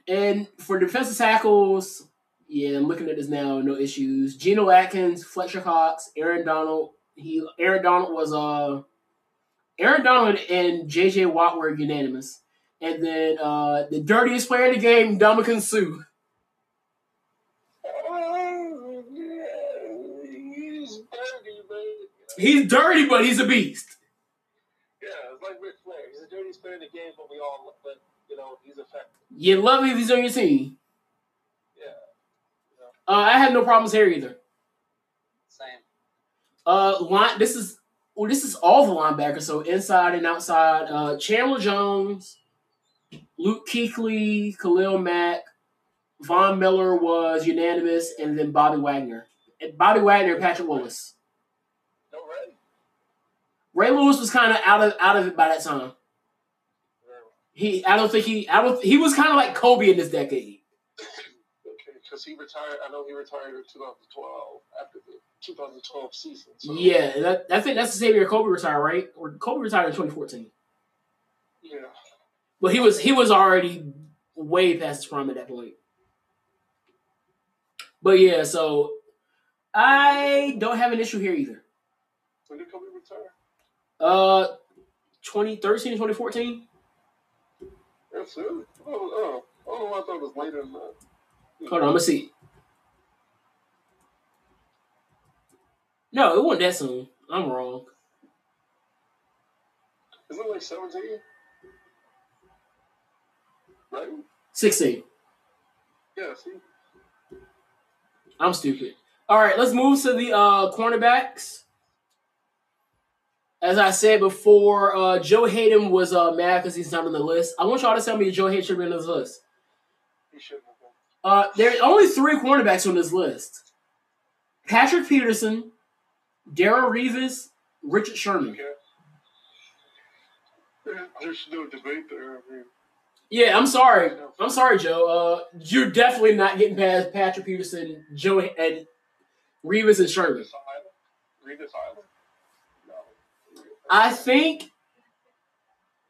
and for defensive tackles, yeah, I'm looking at this now. No issues. Geno Atkins, Fletcher Cox, Aaron Donald. He Aaron Donald was uh, Aaron Donald and J.J. Watt were unanimous, and then uh, the dirtiest player in the game, Ndamukong Suh. Oh, he's dirty, man. He's dirty, but he's a beast. Yeah, it's like Ric Flair. He's the dirtiest player in the game, but we all, but you know, he's effective. You love him if he's on your team. Yeah. Uh, I had no problems here either. Same. Uh, line. This is well, this is all the linebackers. So inside and outside. Uh, Chandler Jones, Luke Kuechly, Khalil Mack, Von Miller was unanimous, and then Bobby Wagner. And Bobby Wagner, and Patrick Willis. No, right. Ray Lewis was kind of out of out of it by that time. He, I don't think he, I don't. He was kind of like Kobe in this decade. Okay, because he retired. I know he retired in 2012 after the 2012 season. So, Yeah, that, I think that's the same year Kobe retired, right? Or Kobe retired in 2014. Yeah. But he was he was already way past his prime at that point. But yeah, so I don't have an issue here either. When did Kobe retire? Uh, 2013 2014. That's it. Oh, oh, oh, I thought it was later than that. Hold on, I'm gonna see. No, it wasn't that soon. I'm wrong. Isn't it like 17? Right? 16. Yeah, see? I'm stupid. All right, let's move to the uh, cornerbacks. As I said before, uh, Joe Haden was uh, mad because he's not on the list. I want y'all to tell me Joe Haden should be on this list. He shouldn't. Uh, there are only three cornerbacks on this list: Patrick Peterson, Darrelle Revis, Richard Sherman. Okay. There's no debate there. I mean, Yeah, I'm sorry. I'm sorry, Joe. Uh, you're definitely not getting past Patrick Peterson, Joe, and Revis and Sherman. Revis Island? Revis Island? No. I think,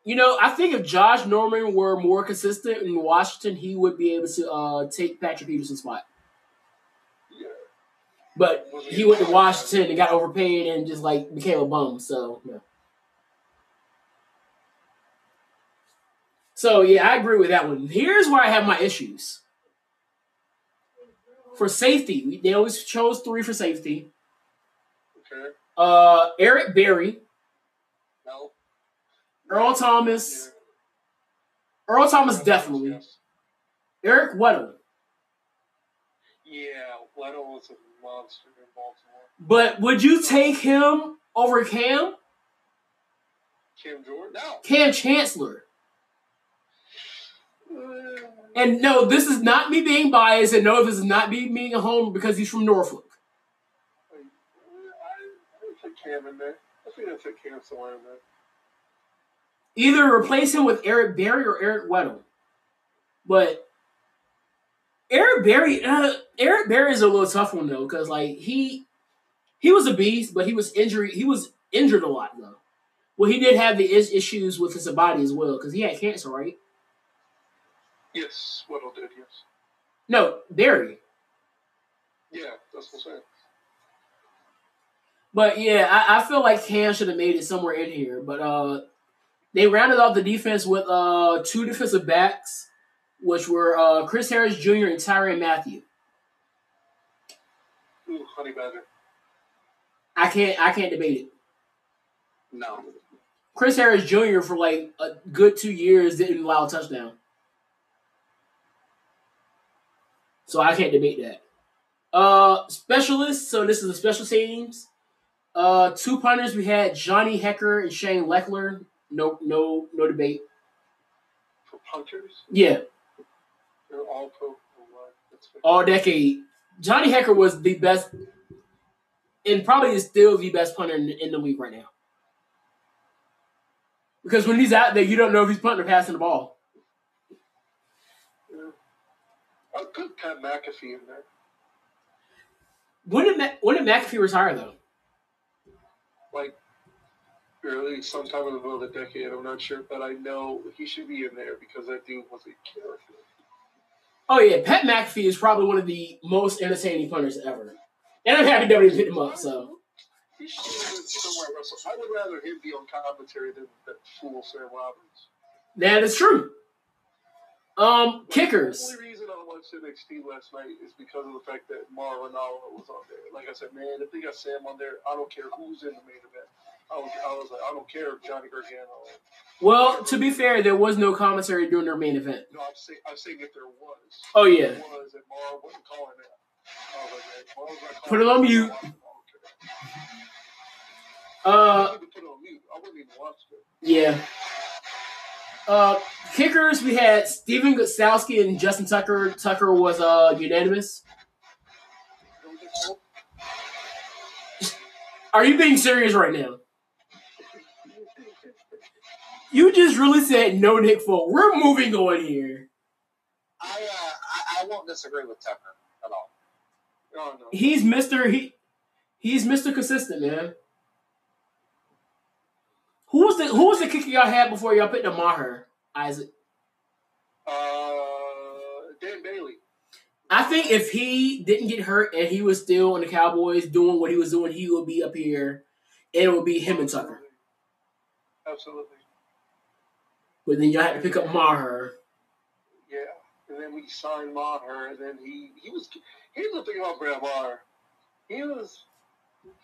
you know, I think if Josh Norman were more consistent in Washington, he would be able to uh, take Patrick Peterson's spot. Yeah. But he went to Washington and got overpaid and just like became a bum. So, no. So yeah, I agree with that one. Here's where I have my issues. For safety, they always chose three for safety. Okay. Uh, Eric Berry, No. Earl Thomas, Earl Thomas definitely, Yes. Eric Weddle. Yeah, Weddle was a monster in Baltimore. But would you take him over Cam? Cam Jordan? No. Kam Chancellor. And no, this is not me being biased, and no, this is not me being a home because he's from Norfolk. Either replace him with Eric Berry or Eric Weddle. But Eric Berry, uh, Eric Berry is a little tough one though, because like he he was a beast, but he was injured. He was injured a lot though. Well, he did have the is- issues with his body as well because he had cancer, right? Yes, Weddle did, yes. No, Berry. Yeah, that's what I'm saying. But yeah, I, I feel like Cam should have made it somewhere in here. But uh they rounded off the defense with uh two defensive backs, which were uh, Chris Harris Jr. and Tyrann Mathieu. Ooh, honey badger. I can't I can't debate it. No. Chris Harris Jr. for like a good two years didn't allow a touchdown. So I can't debate that. Uh specialists, so this is the special teams. Uh two punters we had Johnny Hekker and Shane Lechler. No no no debate. For punters, Yeah, they're all pro. All decade. Johnny Hekker was the best and probably is still the best punter in, in the league right now. Because when he's out there, you don't know if he's punting or passing the ball. Yeah. I'll put Pat McAfee in there. When did Ma- when did McAfee retire though? Like early, sometime in the middle of the decade. I'm not sure, but I know he should be in there because that dude was a character. Oh yeah, Pat McAfee is probably one of the most entertaining punters ever. And I'm happy nobody picked him up. So He should have been somewhere else. I would rather him be on commentary than that fool Sam Roberts. that is true. Um, kickers. Watched NXT last night is because of the fact that Mauro Ranallo was on there. Like I said, man, if they got Sam on there, I don't care who's in the main event. I, don't, I was like, I don't care if Johnny Gargano. Well, to be fair, there was no commentary during their main event. No, I'm saying, I'm saying if there was. Oh yeah, There was, and Mar wasn't calling that. I was like, was Put it on mute. I don't care. I uh, didn't even put it on mute. I wouldn't even watch it. yeah. Uh, kickers. We had Stephen Gostkowski and Justin Tucker. Tucker was uh unanimous. You know what they call? Are you being serious right now? You just really said no, Nick Folk. We're moving on here. I, uh, I I won't disagree with Tucker at all. Oh, no. He's Mister. He he's Mister Consistent, man. Who was the Who was the kicker y'all had before y'all picked up Maher? Isaac. Uh, Dan Bailey. I think if he didn't get hurt and he was still in the Cowboys doing what he was doing, he would be up here, and it would be him and Tucker. Absolutely. But then y'all had to pick up Maher. Yeah. And then we signed Maher, and then he he was. Here's the thing about Brad Maher. He was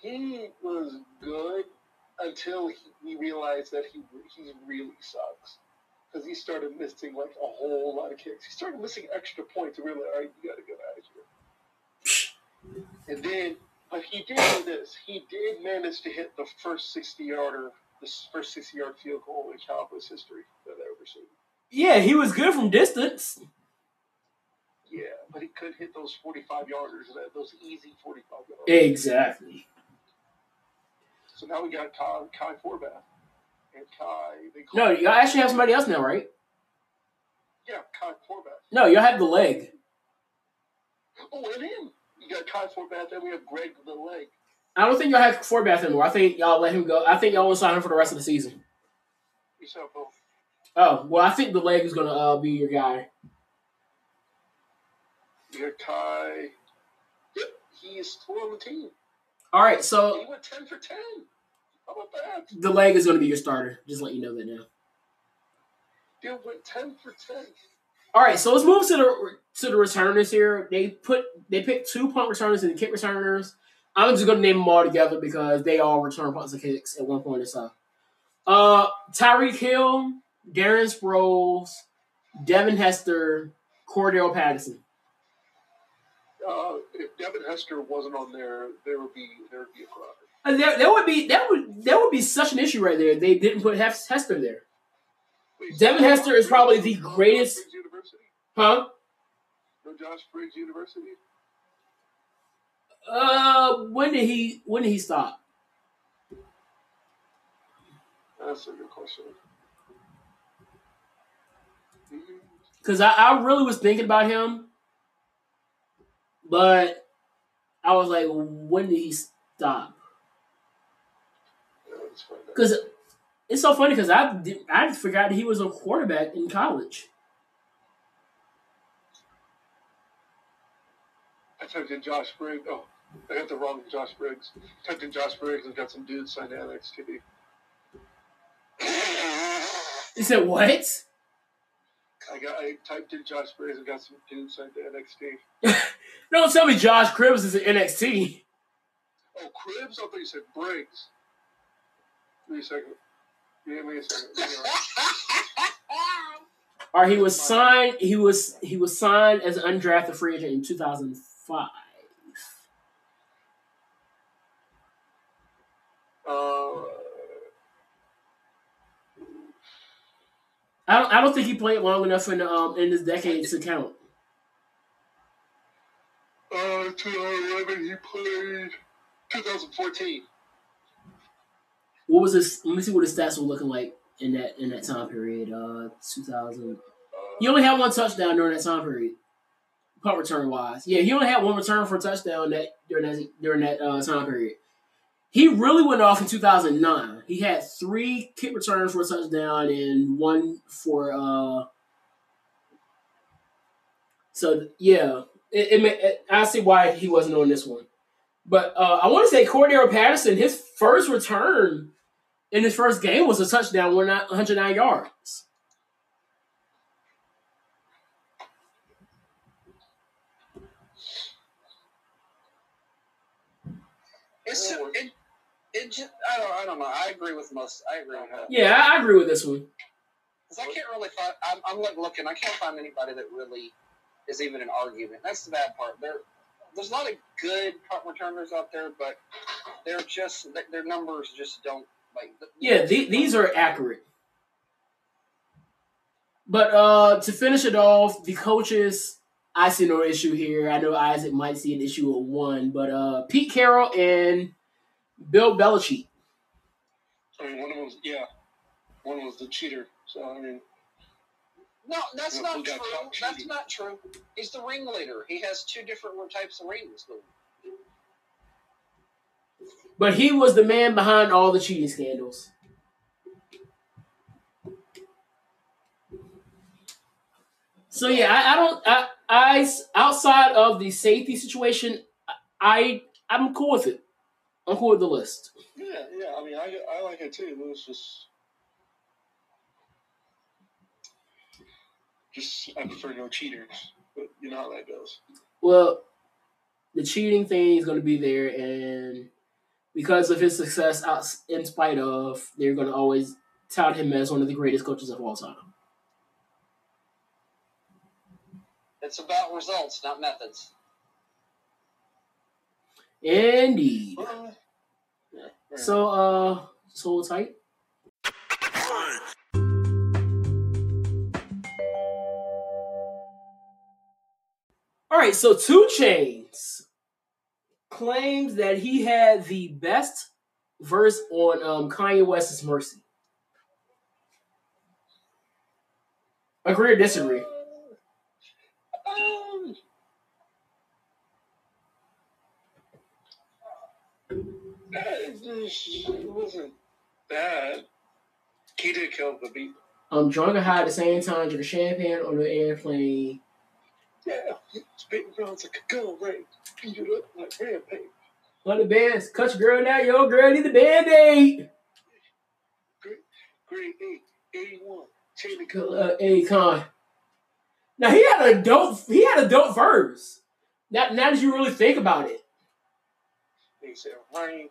he was good until he, we realized that he he really sucks because he started missing like a whole lot of kicks. He started missing extra points. And we were like, all right, you got to get out of here. And then, but he did do this. He did manage to hit the first sixty yarder, the first sixty yard field goal in Cowboys history that I've ever seen. Yeah, he was good from distance. Yeah, but he could hit those 45 yarders, those easy 45 yarders. Exactly. So now we got Kai, Kai Forbath. And Kai, they No, y'all actually have somebody else now, right? Yeah, Kai Forbath. No, y'all have the leg. Oh, and him. You got Kai Forbath, and we have Greg the Leg. I don't think y'all have Forbath anymore. I think y'all let him go. I think y'all will sign him for the rest of the season. We saw both. Oh well, I think the leg is gonna uh, be your guy. You got Kai. Yep, he is still on the team. All right, so He went 10 for 10. How about that? the leg is gonna be your starter. Just let you know that now. Dude went 10 for 10. All right, so let's move to the to the returners here. They put they picked two punt returners and kick returners. I'm just gonna name them all together because they all return punts and kicks at one point or so. Uh, Tyreek Hill, Darren Sproles, Devin Hester, Cordarrelle Patterson. Uh, if Devin Hester wasn't on there, there would be there would be a problem. And that, that would be that would that would be such an issue right there. They didn't put Hester there, Wait, Devin so- Hester is probably the greatest- University? huh? No Josh Briggs University? Uh, when did he when did he stop? That's a good question. Because I, I really was thinking about him, but I was like, when did he stop? Yeah, let's find out. Because it's so funny because I I forgot he was a quarterback in college. I typed in Josh Briggs. Oh, I got the wrong Josh Briggs. Typed in Josh Briggs and got some dudes signed to NXT. He said, "What?" I got I typed in Josh Briggs and got some dudes sent to NXT. Don't tell me Josh Cribbs is in NXT. Oh, Cribbs? I thought you said Briggs. Give me a second. Give me a second. Hang on. Or he was signed. He was he was signed as an undrafted free agent in 2005. Uh, I don't. I don't think he played long enough in um in this decade to count. uh, 2011, he played 2014. What was this? Let me see what his stats were looking like in that in that time period. Uh, 2000. Uh, He only had one touchdown during that time period, punt return wise. Yeah, he only had one return for a touchdown that during that during that uh, time period. He really went off in 2009. He had three kick returns for a touchdown and one for. uh So yeah, it, it, it I see why he wasn't on this one. But uh, I want to say Cordarrelle Patterson, his first return in his first game was a touchdown, 109 yards. It's it, it just, I don't I don't know. I agree with most. I agree with that. Yeah, I, agree with this one. Because I can't really find. I'm, I'm like looking. I can't find anybody that really is even an argument. That's the bad part. There, there's a lot of good punt returners out there, but they're just th- their numbers just don't like. Yeah, the, these are accurate. But uh to finish it off, the coaches, I see no issue here. I know Isaac might see an issue with one, but uh Pete Carroll and Bill Belichick. I mean, one of them was, yeah, one was the cheater. So, I mean, No, that's Who not true. That's not true. He's the ringleader. He has two different types of rings. But he was the man behind all the cheating scandals. So yeah, I, I don't. I, I outside of the safety situation, I I'm cool with it. I'm cool with the list. yeah, yeah. I mean, I, I like it too. It was just, just I prefer no cheaters. But you know how that goes. Well, the cheating thing is going to be there, and because of his success, out in spite of, they're going to always tout him as one of the greatest coaches of all time. It's about results, not methods. Indeed. Well, So, uh, so hold tight. All right, so 2 Chainz claims that he had the best verse on um, Kanye West's "Mercy." Agree or disagree? Um, it wasn't bad. He did kill the beat. I'm drunk and high at the same time, drinking champagne on the airplane. Yeah, spitting rounds like a gun, right? It up like rampage. Hundred bands, cut your girl now, your girl need a band-aid. Grade 8, 81, Taylor Uh, Akon. Now he had a dope. He had a dope verse. Now, now that you really think about it, He said, rain.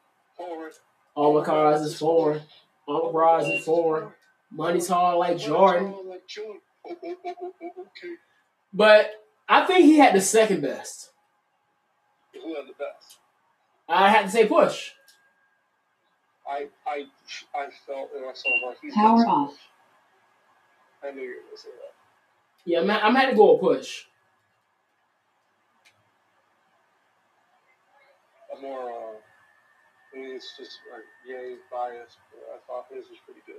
All my cars is foreign, all my bras is foreign, money's hard like Jordan. Like Jordan. Okay. But I think he had the second best. Who had the best? I had to say Push. I, I, I felt and I saw like he's Power got off. I knew you were gonna say that. Yeah, I'm, I'm had to go with Push. I'm more, uh, I it's just like, yay, biased, but I thought his was pretty good.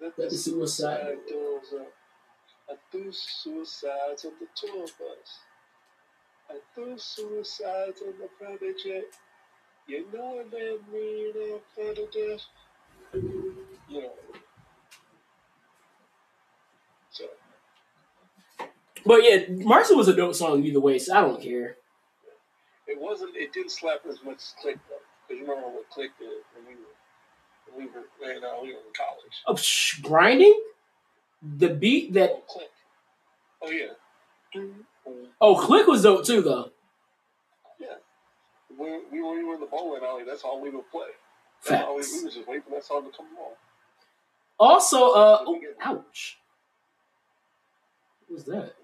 Let the suicide doors up. Uh, I threw suicides on the tour bus. I threw suicides on the private jet. You know that mean I'm for the death. You know. So, But yeah, Mercy was a dope song either way, so I don't care. it wasn't, it didn't slap as much as Clique though. Because you remember what Clique did when we were, when we were, man, uh, we were in college. Oh, sh- grinding. The beat that Oh, Clique. Oh yeah. Oh, Clique was dope too, though. When we were, we were in the bowling alley, that's all we would play. That's all we, Facts. we was just waiting for that song to come on. Also, uh, oh, ouch. What was that?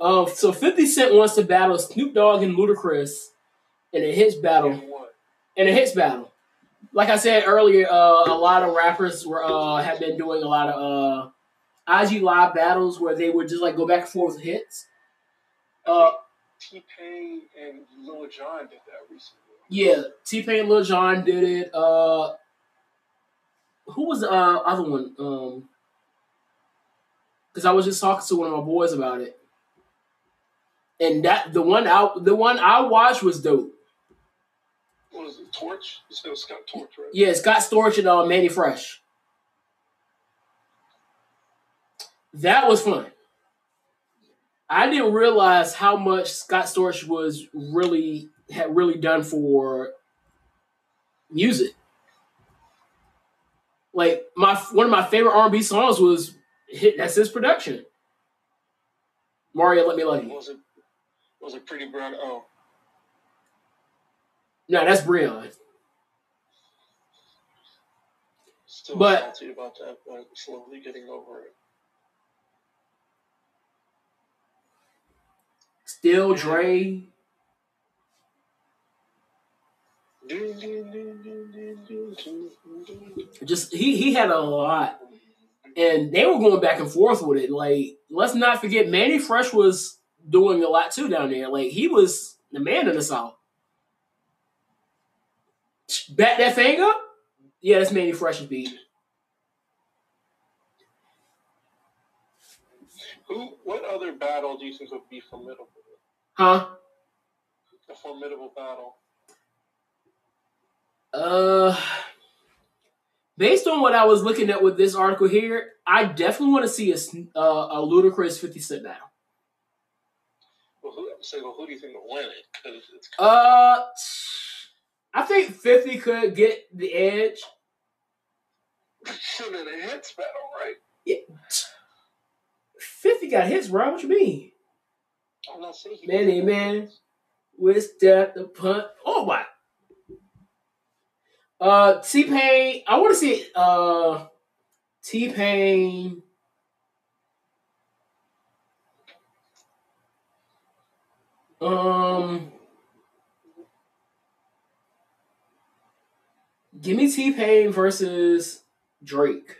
Um, so 50 Cent wants to battle Snoop Dogg and Ludacris in a hits battle. In a hits battle. Like I said earlier, uh, a lot of rappers were uh, have been doing a lot of uh, IG live battles where they would just like go back and forth with hits. Uh, T Pain and Lil Jon did that recently. yeah, T Pain, and Lil Jon did it. Uh, who was the uh, other one? Um, because I was just talking to one of my boys about it, and that the one out the one I watched was dope. What was it? Torch? You said it was Scott Storch, right? Yeah, Scott Storch and uh, Mannie Fresh. That was fun. I didn't realize how much Scott Storch was really had really done for music. Like my one of my favorite R and B songs was hit. That's his production. Mario, let me love you. Was a Pretty Brown? Oh, No, that's Breon. still But- salty about that, but slowly getting over it. Still Dre. Just he he had a lot. and they were going back and forth with it. Like, let's not forget, Mannie Fresh was doing a lot too down there. Like, he was the man in the South. Back that thing up? Yeah, that's Mannie Fresh's beat. Who? What other battle do you think would be formidable? Huh? A formidable battle. Uh, based on what I was looking at with this article here, I definitely want to see a uh, a Ludacris Fifty Cent battle. Well, who? Well, who do you think will win it? Because it's Uh, I think Fifty could get the edge. shit in a hits battle, right? Yeah. Fifty got hits, bro. What you mean? I'm not saying he Manny, man. With that the punt. Oh my. Uh, T Pain. I want to see uh T Pain. Um, give me T Pain versus Drake.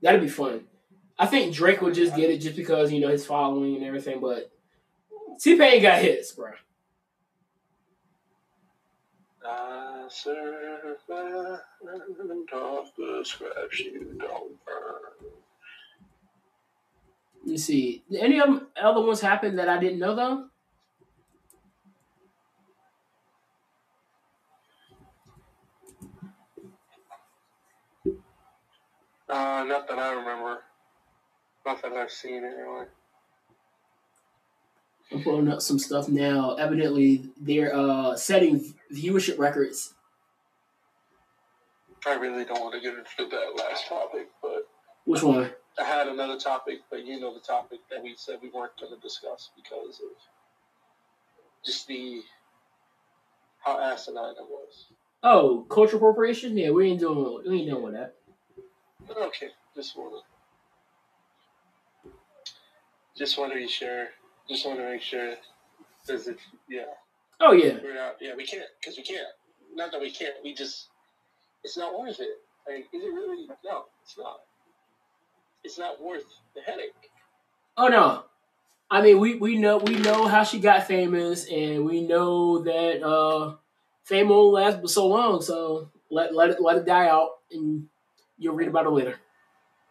That'd be fun. I think Drake would just get it just because you know his following and everything, but T Pain got hits, bro. I survived off the scraps you don't burn. Let me see. Any of them other ones happen that I didn't know though? Uh, not that I remember. Not that I've seen anyway. I'm pulling up some stuff now. Evidently, they're uh, setting viewership records. I really don't want to get into that last topic, but Which one? I had another topic, but you know the topic that we said we weren't going to discuss because of just the how asinine it was. Oh, cultural appropriation. Yeah, we ain't doing. We ain't doing with that. Okay, just want to just want to be sure. Just want to make sure. Does it? Yeah. Oh yeah. We're not. Yeah, we can't because we can't. Not that we can't. We just. It's not worth it. Like, is it really? No, it's not. It's not worth the headache. Oh no. I mean, we, we know we know how she got famous, and we know that uh, fame won't last but so long. So let let it let it die out, and you'll read about it later.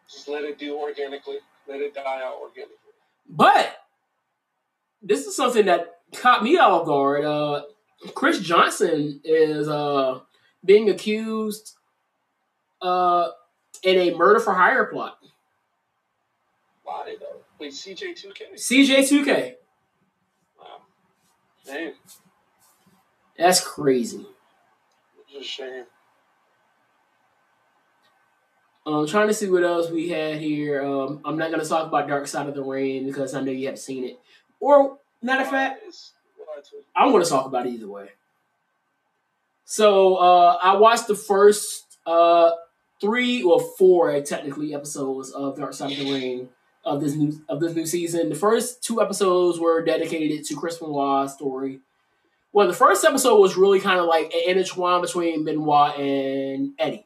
Just let it do organically. Let it die out organically. But this is something that caught me off guard. Uh, Chris Johnson is uh, being accused uh, in a murder for hire plot. Why though? Wait, CJ2K. CJ2K. Wow. Hey, That's crazy. it's a shame. Um, trying to see what else we had here. Um, I'm not gonna talk about Dark Side of the Ring because I know you haven't seen it. Or matter of fact, I want to talk about it either way. So uh, I watched the first uh, three or four technically episodes of Dark Side of the Ring of this new of this new season. The first two episodes were dedicated to Chris Benoit's story. Well, the first episode was really kind of like an intertwine between Benoit and Eddie.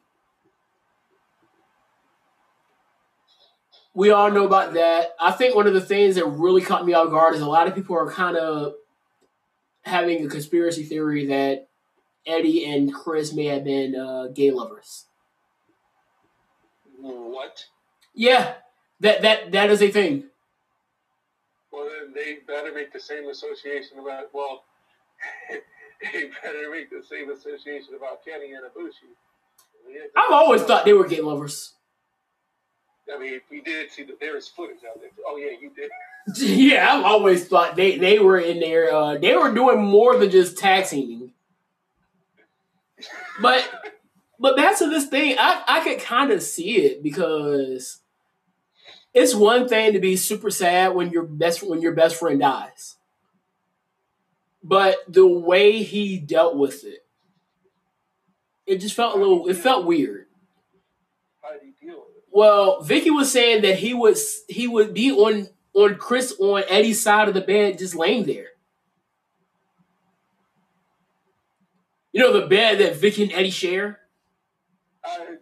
We all know about that. I think one of the things that really caught me off guard is a lot of people are kind of having a conspiracy theory that Eddie and Chris may have been uh, gay lovers. What? Yeah, that that that is a thing. Well, then they better make the same association about. Well, they better make the same association about Kenny and Ibushi. I've always thought they were gay lovers. I mean, if we did see that there is footage out there. Oh yeah, you did. yeah, I've always thought they they were in there. Uh, they were doing more than just taxing. But but back to this thing, I I could kind of see it because it's one thing to be super sad when your best when your best friend dies, but the way he dealt with it, it just felt a little. It felt weird. How did he deal with it? Well, Vickie was saying that he would he would be on on Chris on Eddie's side of the bed, just laying there. You know the bed that Vickie and Eddie share, I,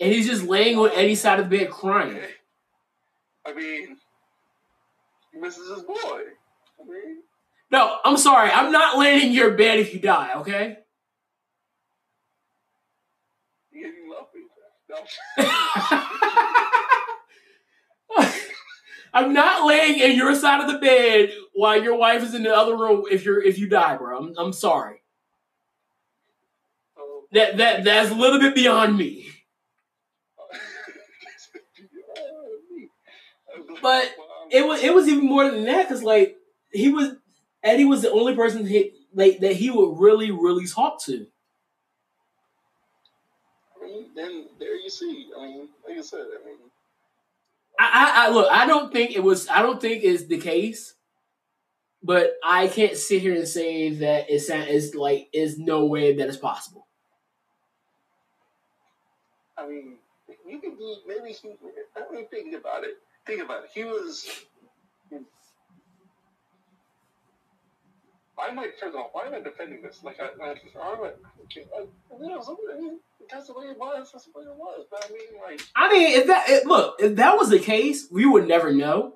and he's just laying on Eddie's side of the bed crying. I mean, he misses his boy. I mean, No, I'm sorry, I'm not laying in your bed if you die. Okay. he didn't love me. No. I'm not laying in your side of the bed while your wife is in the other room if you're if you die, bro. I'm, I'm sorry. Oh. That that that's a little bit beyond me. But it was it was even more than that because like he was Eddie was the only person he, like that he would really really talk to. Mean, then there you see. I mean, like I said, I mean, I, I, I look I don't think it was I don't think it's the case, but I can't sit here and say that it's it's like is no way that it's possible. I mean, you could be maybe he. I mean, think about it. Think about it. He was. Why am I first of all? Why am I defending this? Like I, I am I? Okay, I, I mean, I I mean, that's the way it was. That's the way it was. But I mean, like, I mean, if that it, look if that was the case, we would never know.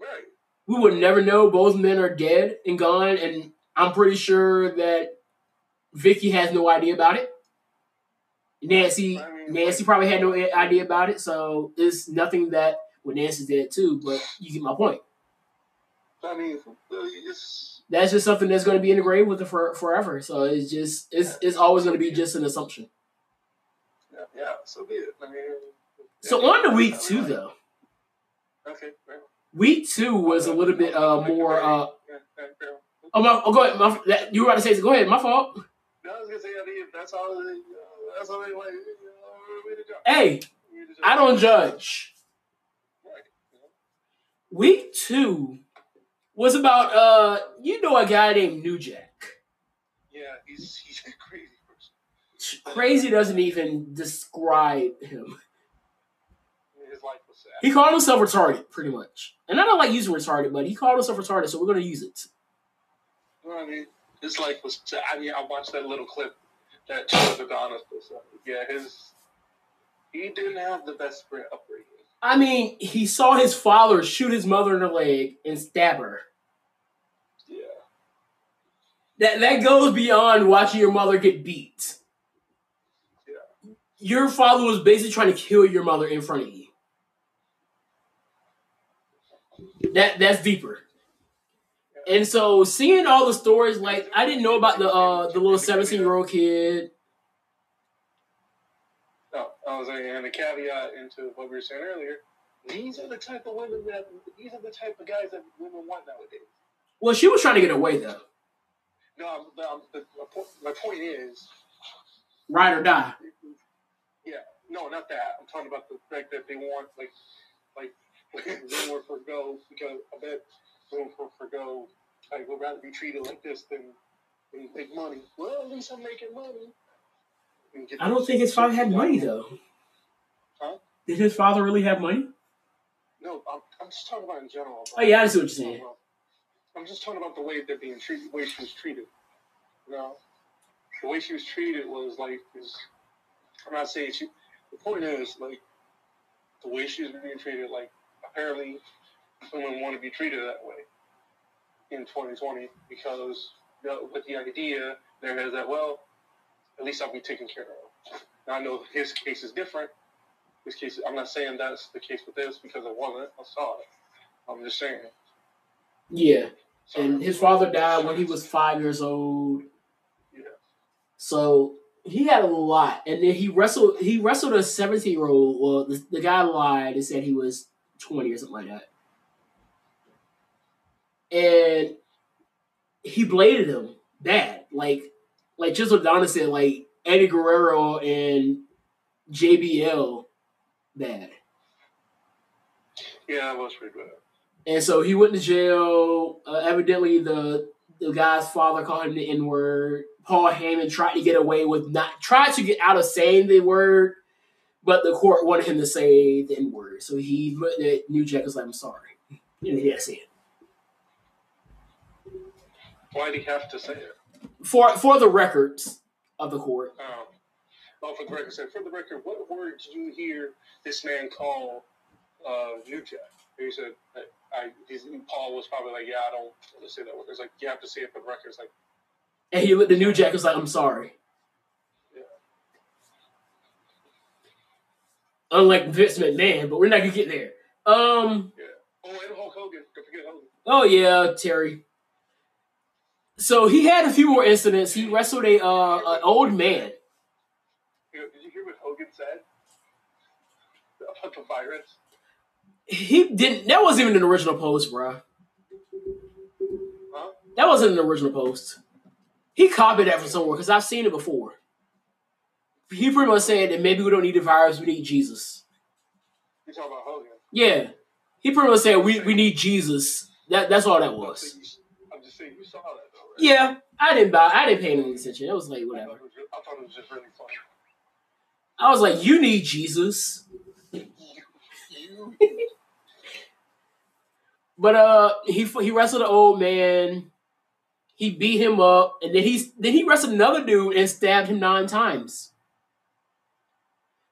right? We would never know. Both men are dead and gone, and I'm pretty sure that Vickie has no idea about it. Nancy, I mean, Nancy probably had no idea about it, so it's nothing that well, Nancy's dead too. But you get my point. I mean, it's That's just something that's going to be in the grave with it for forever. So it's just it's it's always going to be just an assumption. yeah, yeah. So be it. I mean. So on to week two though. Okay. Week two was a little bit uh more. uh. Oh, my, oh go ahead. My, that, you were about to say. Go ahead. My fault. No, I was gonna say, I mean, that's all. Uh, that's all they like. You know, way. Hey, Way to judge. I don't judge. Week two was about uh you know a guy named New Jack. Yeah, he's he's a crazy person. Crazy doesn't even describe him. His life was sad. He called himself retarded, pretty much. And I don't like using retarded, but he called himself retarded, so we're gonna use it. You Well, I mean, his life was sad. I mean, I watched that little clip that showed Adonis yeah, his he didn't have the best upbringing. I mean, he saw his father shoot his mother in the leg and stab her. Yeah. That that goes beyond watching your mother get beat. Yeah. Your father was basically trying to kill your mother in front of you. That that's deeper. And so seeing all the stories, like I didn't know about the uh the little seventeen year old kid. No, I was saying, and the caveat into what we were saying earlier. These are the type of women that these are the type of guys that women want nowadays. Well, she was trying to get away though, No, I'm, I'm, the, my, point, my point is, ride or die. Yeah, no, not that. I'm talking about the fact that they want like like they want for go because I bet want for for go like would rather be treated like this than than make money. Well, at least I'm making money. I don't think his father had money though. Huh? Did his father really have money? No, I'm, I'm just talking about in general. Oh yeah, I see what you're saying. I'm just talking about the way they're being treated, the way she was treated. You know, the way she was treated was like, is, I'm not saying she. The point is like, the way she was being treated. Like, apparently, women want to be treated that way in 2020 because you know, with the idea there is that well, at least I'll be taken care of. Now I know his case is different. His case, I'm not saying that's the case with this because it wasn't. I saw it. I'm just saying. Yeah, and his father died when he was five years old. Yeah. So he had a lot, and then he wrestled. He wrestled a seventeen year old. Well, the, the guy lied and said he was twenty or something like that, and he bladed him bad, like like just what Donna said, like Eddie Guerrero and JBL bad. Yeah, that was pretty bad. And so he went to jail. Uh, evidently, the the guy's father called him the N word. Paul Heyman tried to get away with not tried to get out of saying the word, but the court wanted him to say the N word. So he looked at New Jack was like, "I'm sorry," and he had to say it Why did he have to say it? For for the records of the court. Um, oh, for the record, so for the record, what word did you hear this man call uh, New Jack? He said, I, I, Paul was probably like, yeah, I don't want to say that word. It's like, you have to say it for the record. It's like, And he looked at New Jack was like, "I'm sorry." Yeah. Unlike Vince McMahon, but we're not gonna get there. Um. oh, and Hulk Hogan. Don't forget Hogan. Oh yeah, Terry. So he had a few more incidents. He wrestled a uh, an old man. Did you hear what Hogan said about the virus? He didn't. That wasn't even an original post, bruh. Huh? That wasn't an original post. He copied that from somewhere because I've seen it before. He pretty much said that maybe we don't need the virus, we need Jesus. You talking about Hogan? Yeah, he pretty much said we, we need Jesus. That that's all that was. I'm just saying you saw that? Yeah, I didn't buy. I didn't pay any attention. It was like I whatever. thought, it was, I thought it was just really funny. I was like, you need Jesus. But uh, he he wrestled an old man. He beat him up, and then he then he wrestled another dude and stabbed him nine times.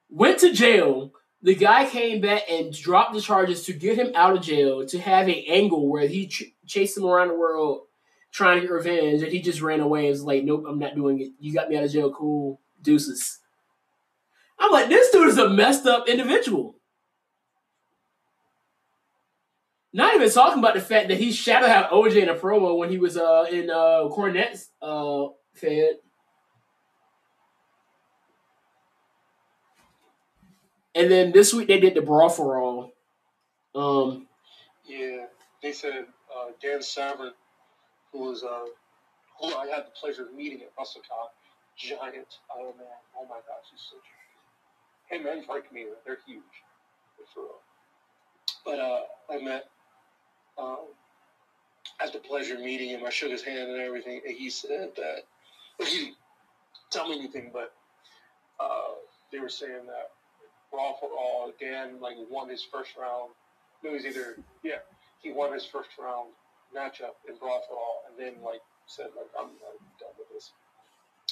Went to jail. The guy came back and dropped the charges to get him out of jail to have an angle where he ch- chased him around the world trying to get revenge, and he just ran away and was like, "Nope, I'm not doing it. You got me out of jail. Cool, deuces." I'm like, this dude is a messed up individual. Not even talking about the fact that he shadowed out OJ in a promo when he was uh in uh Cornette's uh fed. And then this week they did the brawl for all. Um Yeah, they said uh, Dan Severn, who was uh, who I had the pleasure of meeting at WrestleCon, giant. Oh man, oh my gosh, he's so giant. Him and Frank Mir, they're huge, for real. But uh, I met, um, I had the pleasure of meeting him. I shook his hand and everything, and he said that. He didn't tell me anything, but uh, they were saying that Brawl for All, Dan like won his first round. No, was either yeah, he won his first round matchup in All, and then like said like I'm, I'm done with this.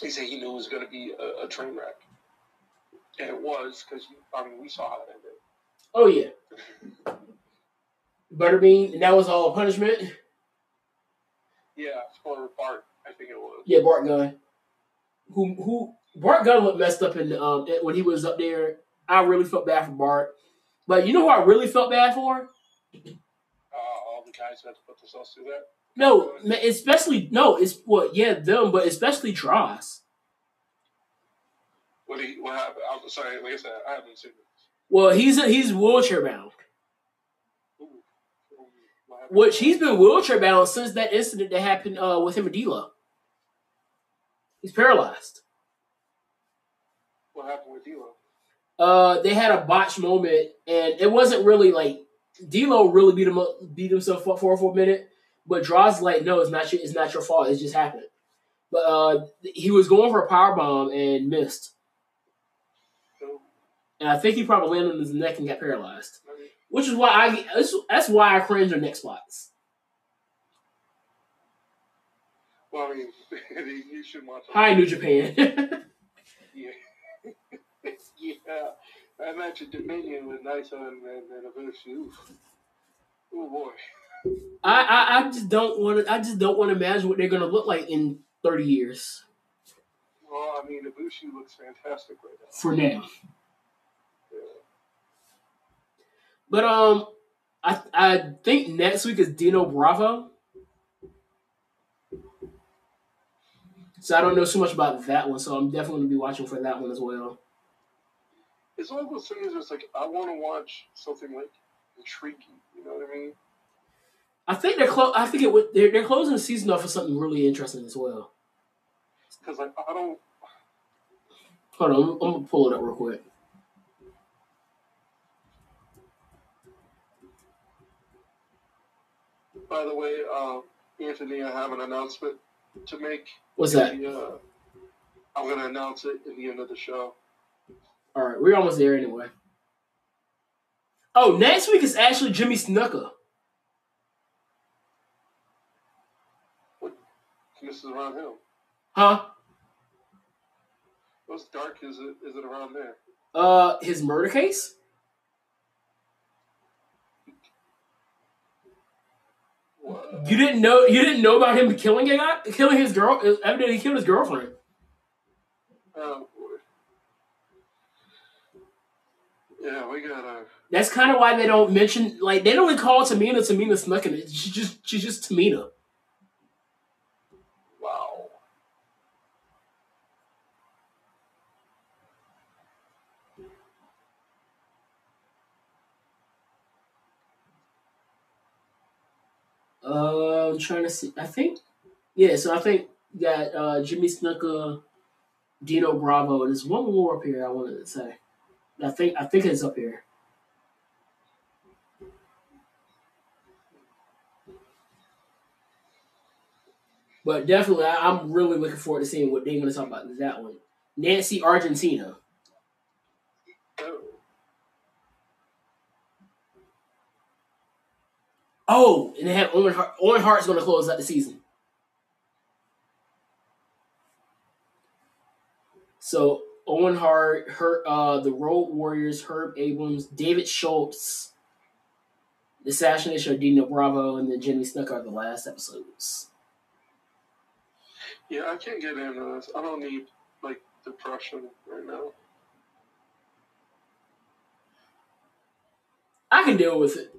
He said he knew it was going to be a, a train wreck, and it was because I mean we saw how it ended. oh yeah. Butterbean, and that was all punishment. Yeah, for Bart, I think it was. Yeah, Bart Gunn. Who who Bart Gunn looked messed up in um when he was up there. I really felt bad for Bart. But you know who I really felt bad for? The guys who had to put themselves through that. No, especially no, it's what yeah them, but especially Droz. What he what happened? I'm sorry, like I said, I haven't seen it. Well, he's he's wheelchair bound, Ooh. Which he's been wheelchair bound since that incident that happened uh, with him and D'Lo. He's paralyzed. What happened with D'Lo? Uh, they had a botch moment, and it wasn't really like D'Lo really beat him up, beat himself up for for a minute. But Droz like, no, it's not your, it's not your fault. It just happened. But uh, he was going for a power bomb and missed, and I think he probably landed on his neck and got paralyzed. Which is why I that's, that's why I cringe on neck spots. well, I mean, you should watch. Hi, New Japan. Yeah. yeah. I imagine Dominion with nice on and, and a bit of shoe. Oh boy. I, I I just don't want to. I just don't want to imagine what they're gonna look like in thirty years. Well, I mean, Ibushi looks fantastic right now. For now, Yeah. but um, I I think next week is Dino Bravo. So I don't know so much about that one. So I'm definitely gonna be watching for that one as well. It's one of those things where it's like, I want to watch something like intriguing. You know what I mean? I think they're clo- I think it would, they're they're closing the season off with something really interesting as well. Because like, I don't. Hold on, I'm, I'm gonna pull it up real quick. By the way, uh, Anthony, I have an announcement to make. What's that? The, uh, I'm going to announce it at the end of the show. All right, we're almost there anyway. Oh, next week is actually Jimmy Snuka. What? This is around him. Huh? What's dark is it? Is it around there? Uh, his murder case. What? You didn't know. You didn't know about him killing a guy, killing his girl. Evidently, he killed his girlfriend. Oh boy. Yeah, we gotta. That's kind of why they don't mention. Like they don't even call Tamina Tamina Snuka. She's just she's just Tamina. Wow. Uh, I'm trying to see. I think. Yeah, so I think that uh, Jimmy Snuka, Dino Bravo. There's one more up here. I wanted to say. I think I think it's up here. But definitely, I, I'm really looking forward to seeing what they're going to talk about in that one. Nancy Argentino. Oh. Oh, and they have Owen Hart. Owen Hart's going to close out the season. So Owen Hart, her, uh, the Road Warriors, Herb Abrams, David Schultz, the Assassination of Dino Bravo, and then Jimmy Snuka are the last episodes. Yeah, I can't get into this. I don't need like depression right now. I can deal with it.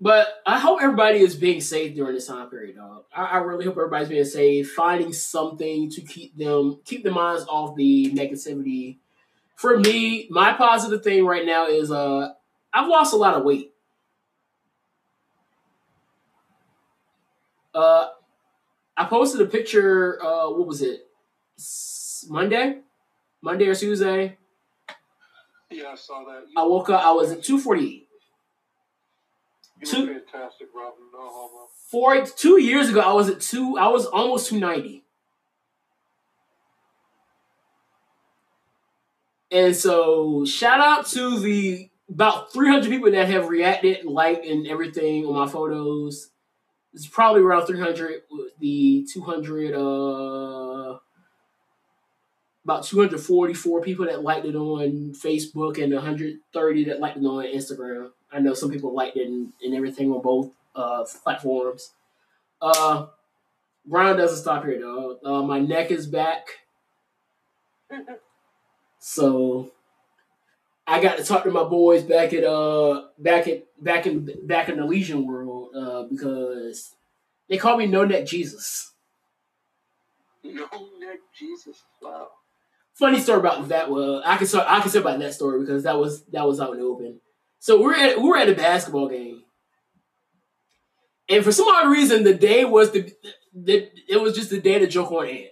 But I hope everybody is being safe during this time period, dog. I, I really hope everybody's being safe, finding something to keep them keep their minds off the negativity. For me, my positive thing right now is uh I've lost a lot of weight. Uh I posted a picture, uh what was it? Monday? Monday or Tuesday? Yeah, I saw that. You, I woke up, I was at 248. Two- fantastic, Robin. No homo. Four two years ago, I was at two. I was almost two ninety, and so shout out to the about three hundred people that have reacted, liked, and everything on my photos. It's probably around three hundred. The two hundred, uh, about two hundred forty-four people that liked it on Facebook, and one hundred thirty that liked it on Instagram. I know some people liked it and, and everything on both uh, platforms. Uh, Brown doesn't stop here, though. Uh, my neck is back, so I got to talk to my boys back at uh back at back in back in the Legion world uh, because they call me No Neck Jesus. No neck, Jesus. Wow. Funny story about that. Well, I can start, I can say about that story because that was that was out in the open. So we're at we're at a basketball game, and for some odd reason, the day was the, the it was just the day to joke on Ant.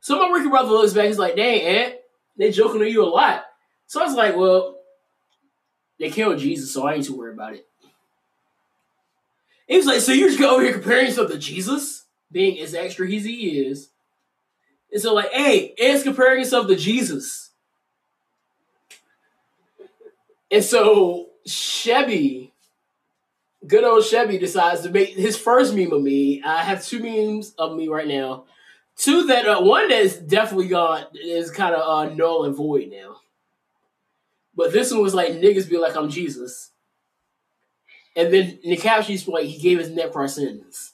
So my rookie brother looks back, he's like, "Dang, Ant, They joking on you a lot. So I was like, well, they killed Jesus, so I ain't too worried about it. He was like, so you're just over here comparing yourself to Jesus, being as extra as he is. And so like, hey, Ed's comparing himself to Jesus. And so Chevy, good old Chevy, decides to make his first meme of me. I have two memes of me right now. Two that uh, one that's definitely gone is kind of uh, null and void now. But this one was like niggas be like I'm Jesus. And then the caption he's like he gave his neck for our sins.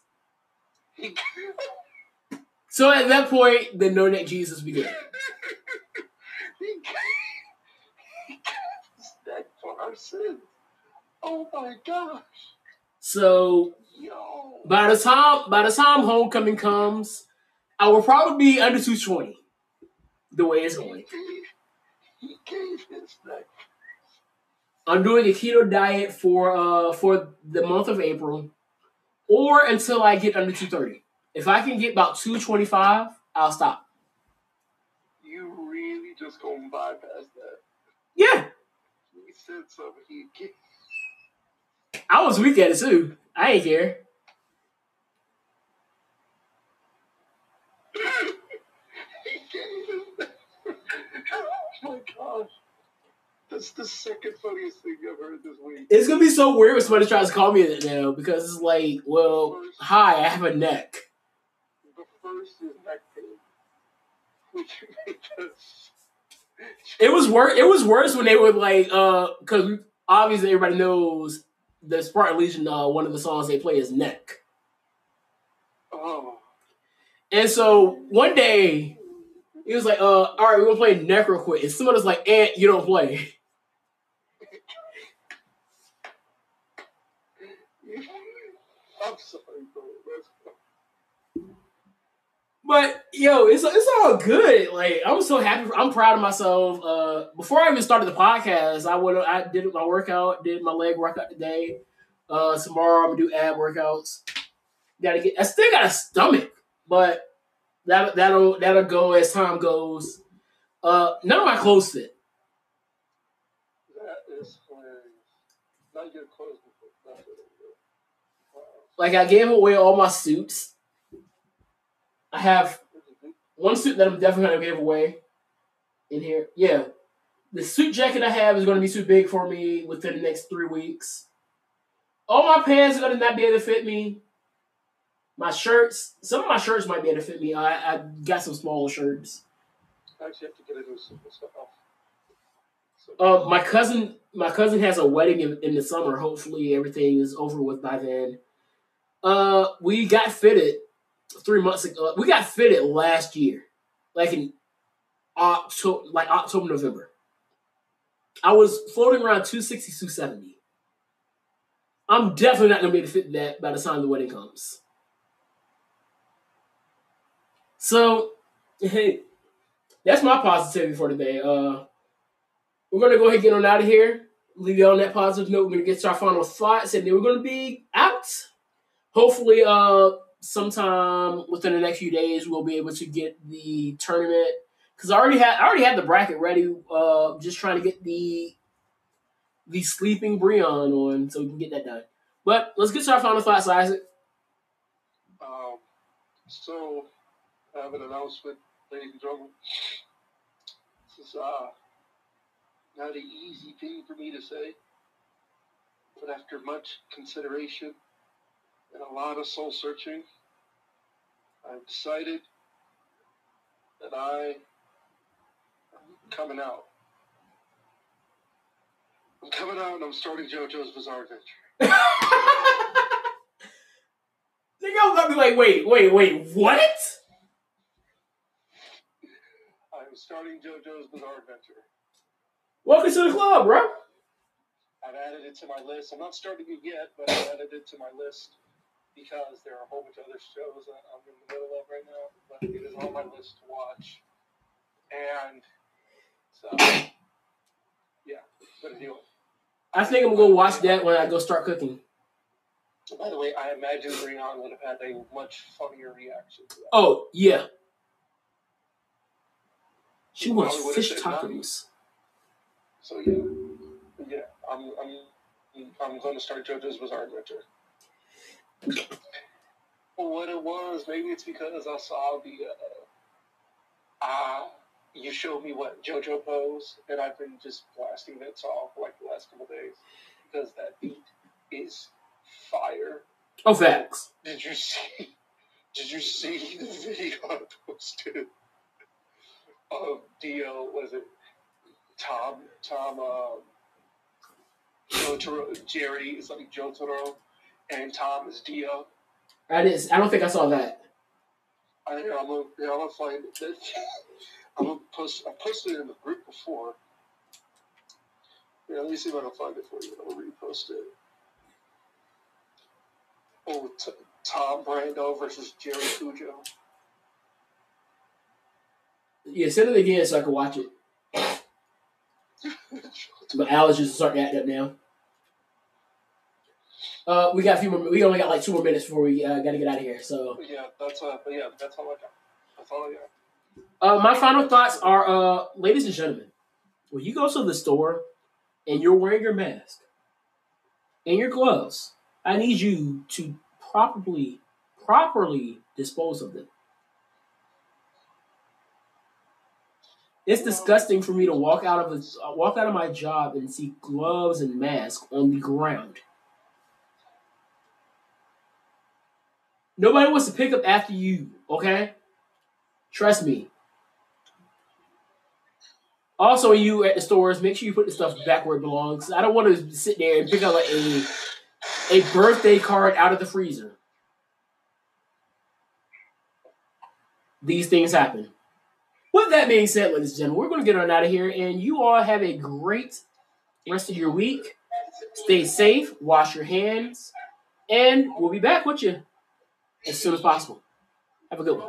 So at that point, the no neck Jesus began. Our sins. Oh my gosh. So Yo. by the time by the time homecoming comes, I will probably be under 220. The way it's going. He gave his. I'm doing a keto diet for uh for the month of April, or until I get under 230. If I can get about 225, I'll stop. You really just gonna bypass that. Yeah, Something. He gave. I was weak at it too. I ain't care. he gave his neck. Oh my gosh. That's the second funniest thing I've heard this week. It's gonna be so weird when somebody tries to call me that now because it's like, well, hi, I have a neck. The first is neck pain. Which made us. It was worse. It was worse when they were like, uh, because obviously everybody knows the Spartan Legion. Uh, one of the songs they play is "Neck," Oh. and so one day he was like, "Uh, all right, we're gonna play "Neck" real quick," and someone was like, "Ant, you don't play." I'm sorry, bro. But yo, it's it's all good. Like I'm so happy. I'm proud of myself. Uh, before I even started the podcast, I would I did my workout, did my leg workout today. Uh, tomorrow I'm gonna do ab workouts. Got to get. I still got a stomach, but that that'll that'll go as time goes. Uh, none of my clothes fit. That is hilarious. Not your clothes before. That's what it is. Wow. Like I gave away all my suits. I have one suit that I'm definitely gonna give away in here. Yeah, the suit jacket I have is gonna be too big for me within the next three weeks. All my pants are gonna not be able to fit me. My shirts, some of my shirts might be able to fit me. I, I got some smaller shirts. Actually have to get into some stuff. So, Uh, my cousin, my cousin has a wedding in, in the summer. Hopefully, everything is over with by then. Uh, we got fitted three months ago. We got fitted last year, like in October, like October, November. I was floating around 260, 270. I'm definitely not gonna be able to fit that by the time the wedding comes. So, hey, that's my positivity for today. Uh, we're gonna go ahead and get on out of here. Leave you on that positive note. We're gonna get to our final thoughts, and then we're gonna be out. Hopefully, uh, sometime within the next few days, we'll be able to get the tournament. Cause I already had, I already had the bracket ready. Uh, just trying to get the the sleeping Breon on, so we can get that done. But let's get to our final thoughts, Isaac. um, so, I have an announcement, ladies and gentlemen. This is uh, not an easy thing for me to say, but after much consideration and a lot of soul searching, I've decided that I am coming out. I'm coming out and I'm starting JoJo's Bizarre Adventure. I'm gonna be like, wait, wait, wait, what? I'm starting JoJo's Bizarre Adventure. Welcome to the club, bro. I've added it to my list. I'm not starting it yet, but I've added it to my list because there are a whole bunch of other shows that I'm in the middle of right now, but it is on my list to watch. And so, yeah, do it. I think I'm gonna watch that when I go start cooking. By the way, I imagine Brian would have had a much funnier reaction to that. Oh yeah. She wants fish tacos. So yeah, yeah, I'm I'm I'm going to start JoJo's Bizarre Adventure. What it was, maybe it's because I saw the uh, uh you showed me what JoJo pose, and I've been just blasting that song for like the last couple days because that beat is fire. Oh, facts. Did you see? Did you see the video I posted of Dio? Was it Tom? Tom? Um, Jotaro, Jerry is like Jotaro, and Tom is Dio. I didn't. I don't think I saw that. I, I'm gonna, yeah, I'm gonna find it. I'm gonna post. I posted it in the group before. Yeah, let me see if I can find it for you. I'll repost it. Oh, t- Tom Brando versus Jerry Kujo. Yeah, send it again so I can watch it. But Alice is just starting to act up now. Uh, we got a few more. We only got like two more minutes before we uh, got to get out of here. So, yeah, that's uh, but yeah, that's all I got. That's all I got. uh, my final thoughts are, uh, ladies and gentlemen, when you go to the store and you're wearing your mask and your gloves, I need you to properly, properly dispose of them. It's disgusting for me to walk out of a, walk out of my job and see gloves and mask on the ground. Nobody wants to pick up after you, okay? Trust me. Also, you at the stores, make sure you put the stuff back where it belongs. I don't want to sit there and pick up a a birthday card out of the freezer. These things happen. With that being said, ladies and gentlemen, we're going to get on out of here, and you all have a great rest of your week. Stay safe, wash your hands, and we'll be back with you as soon as possible. Have a good one.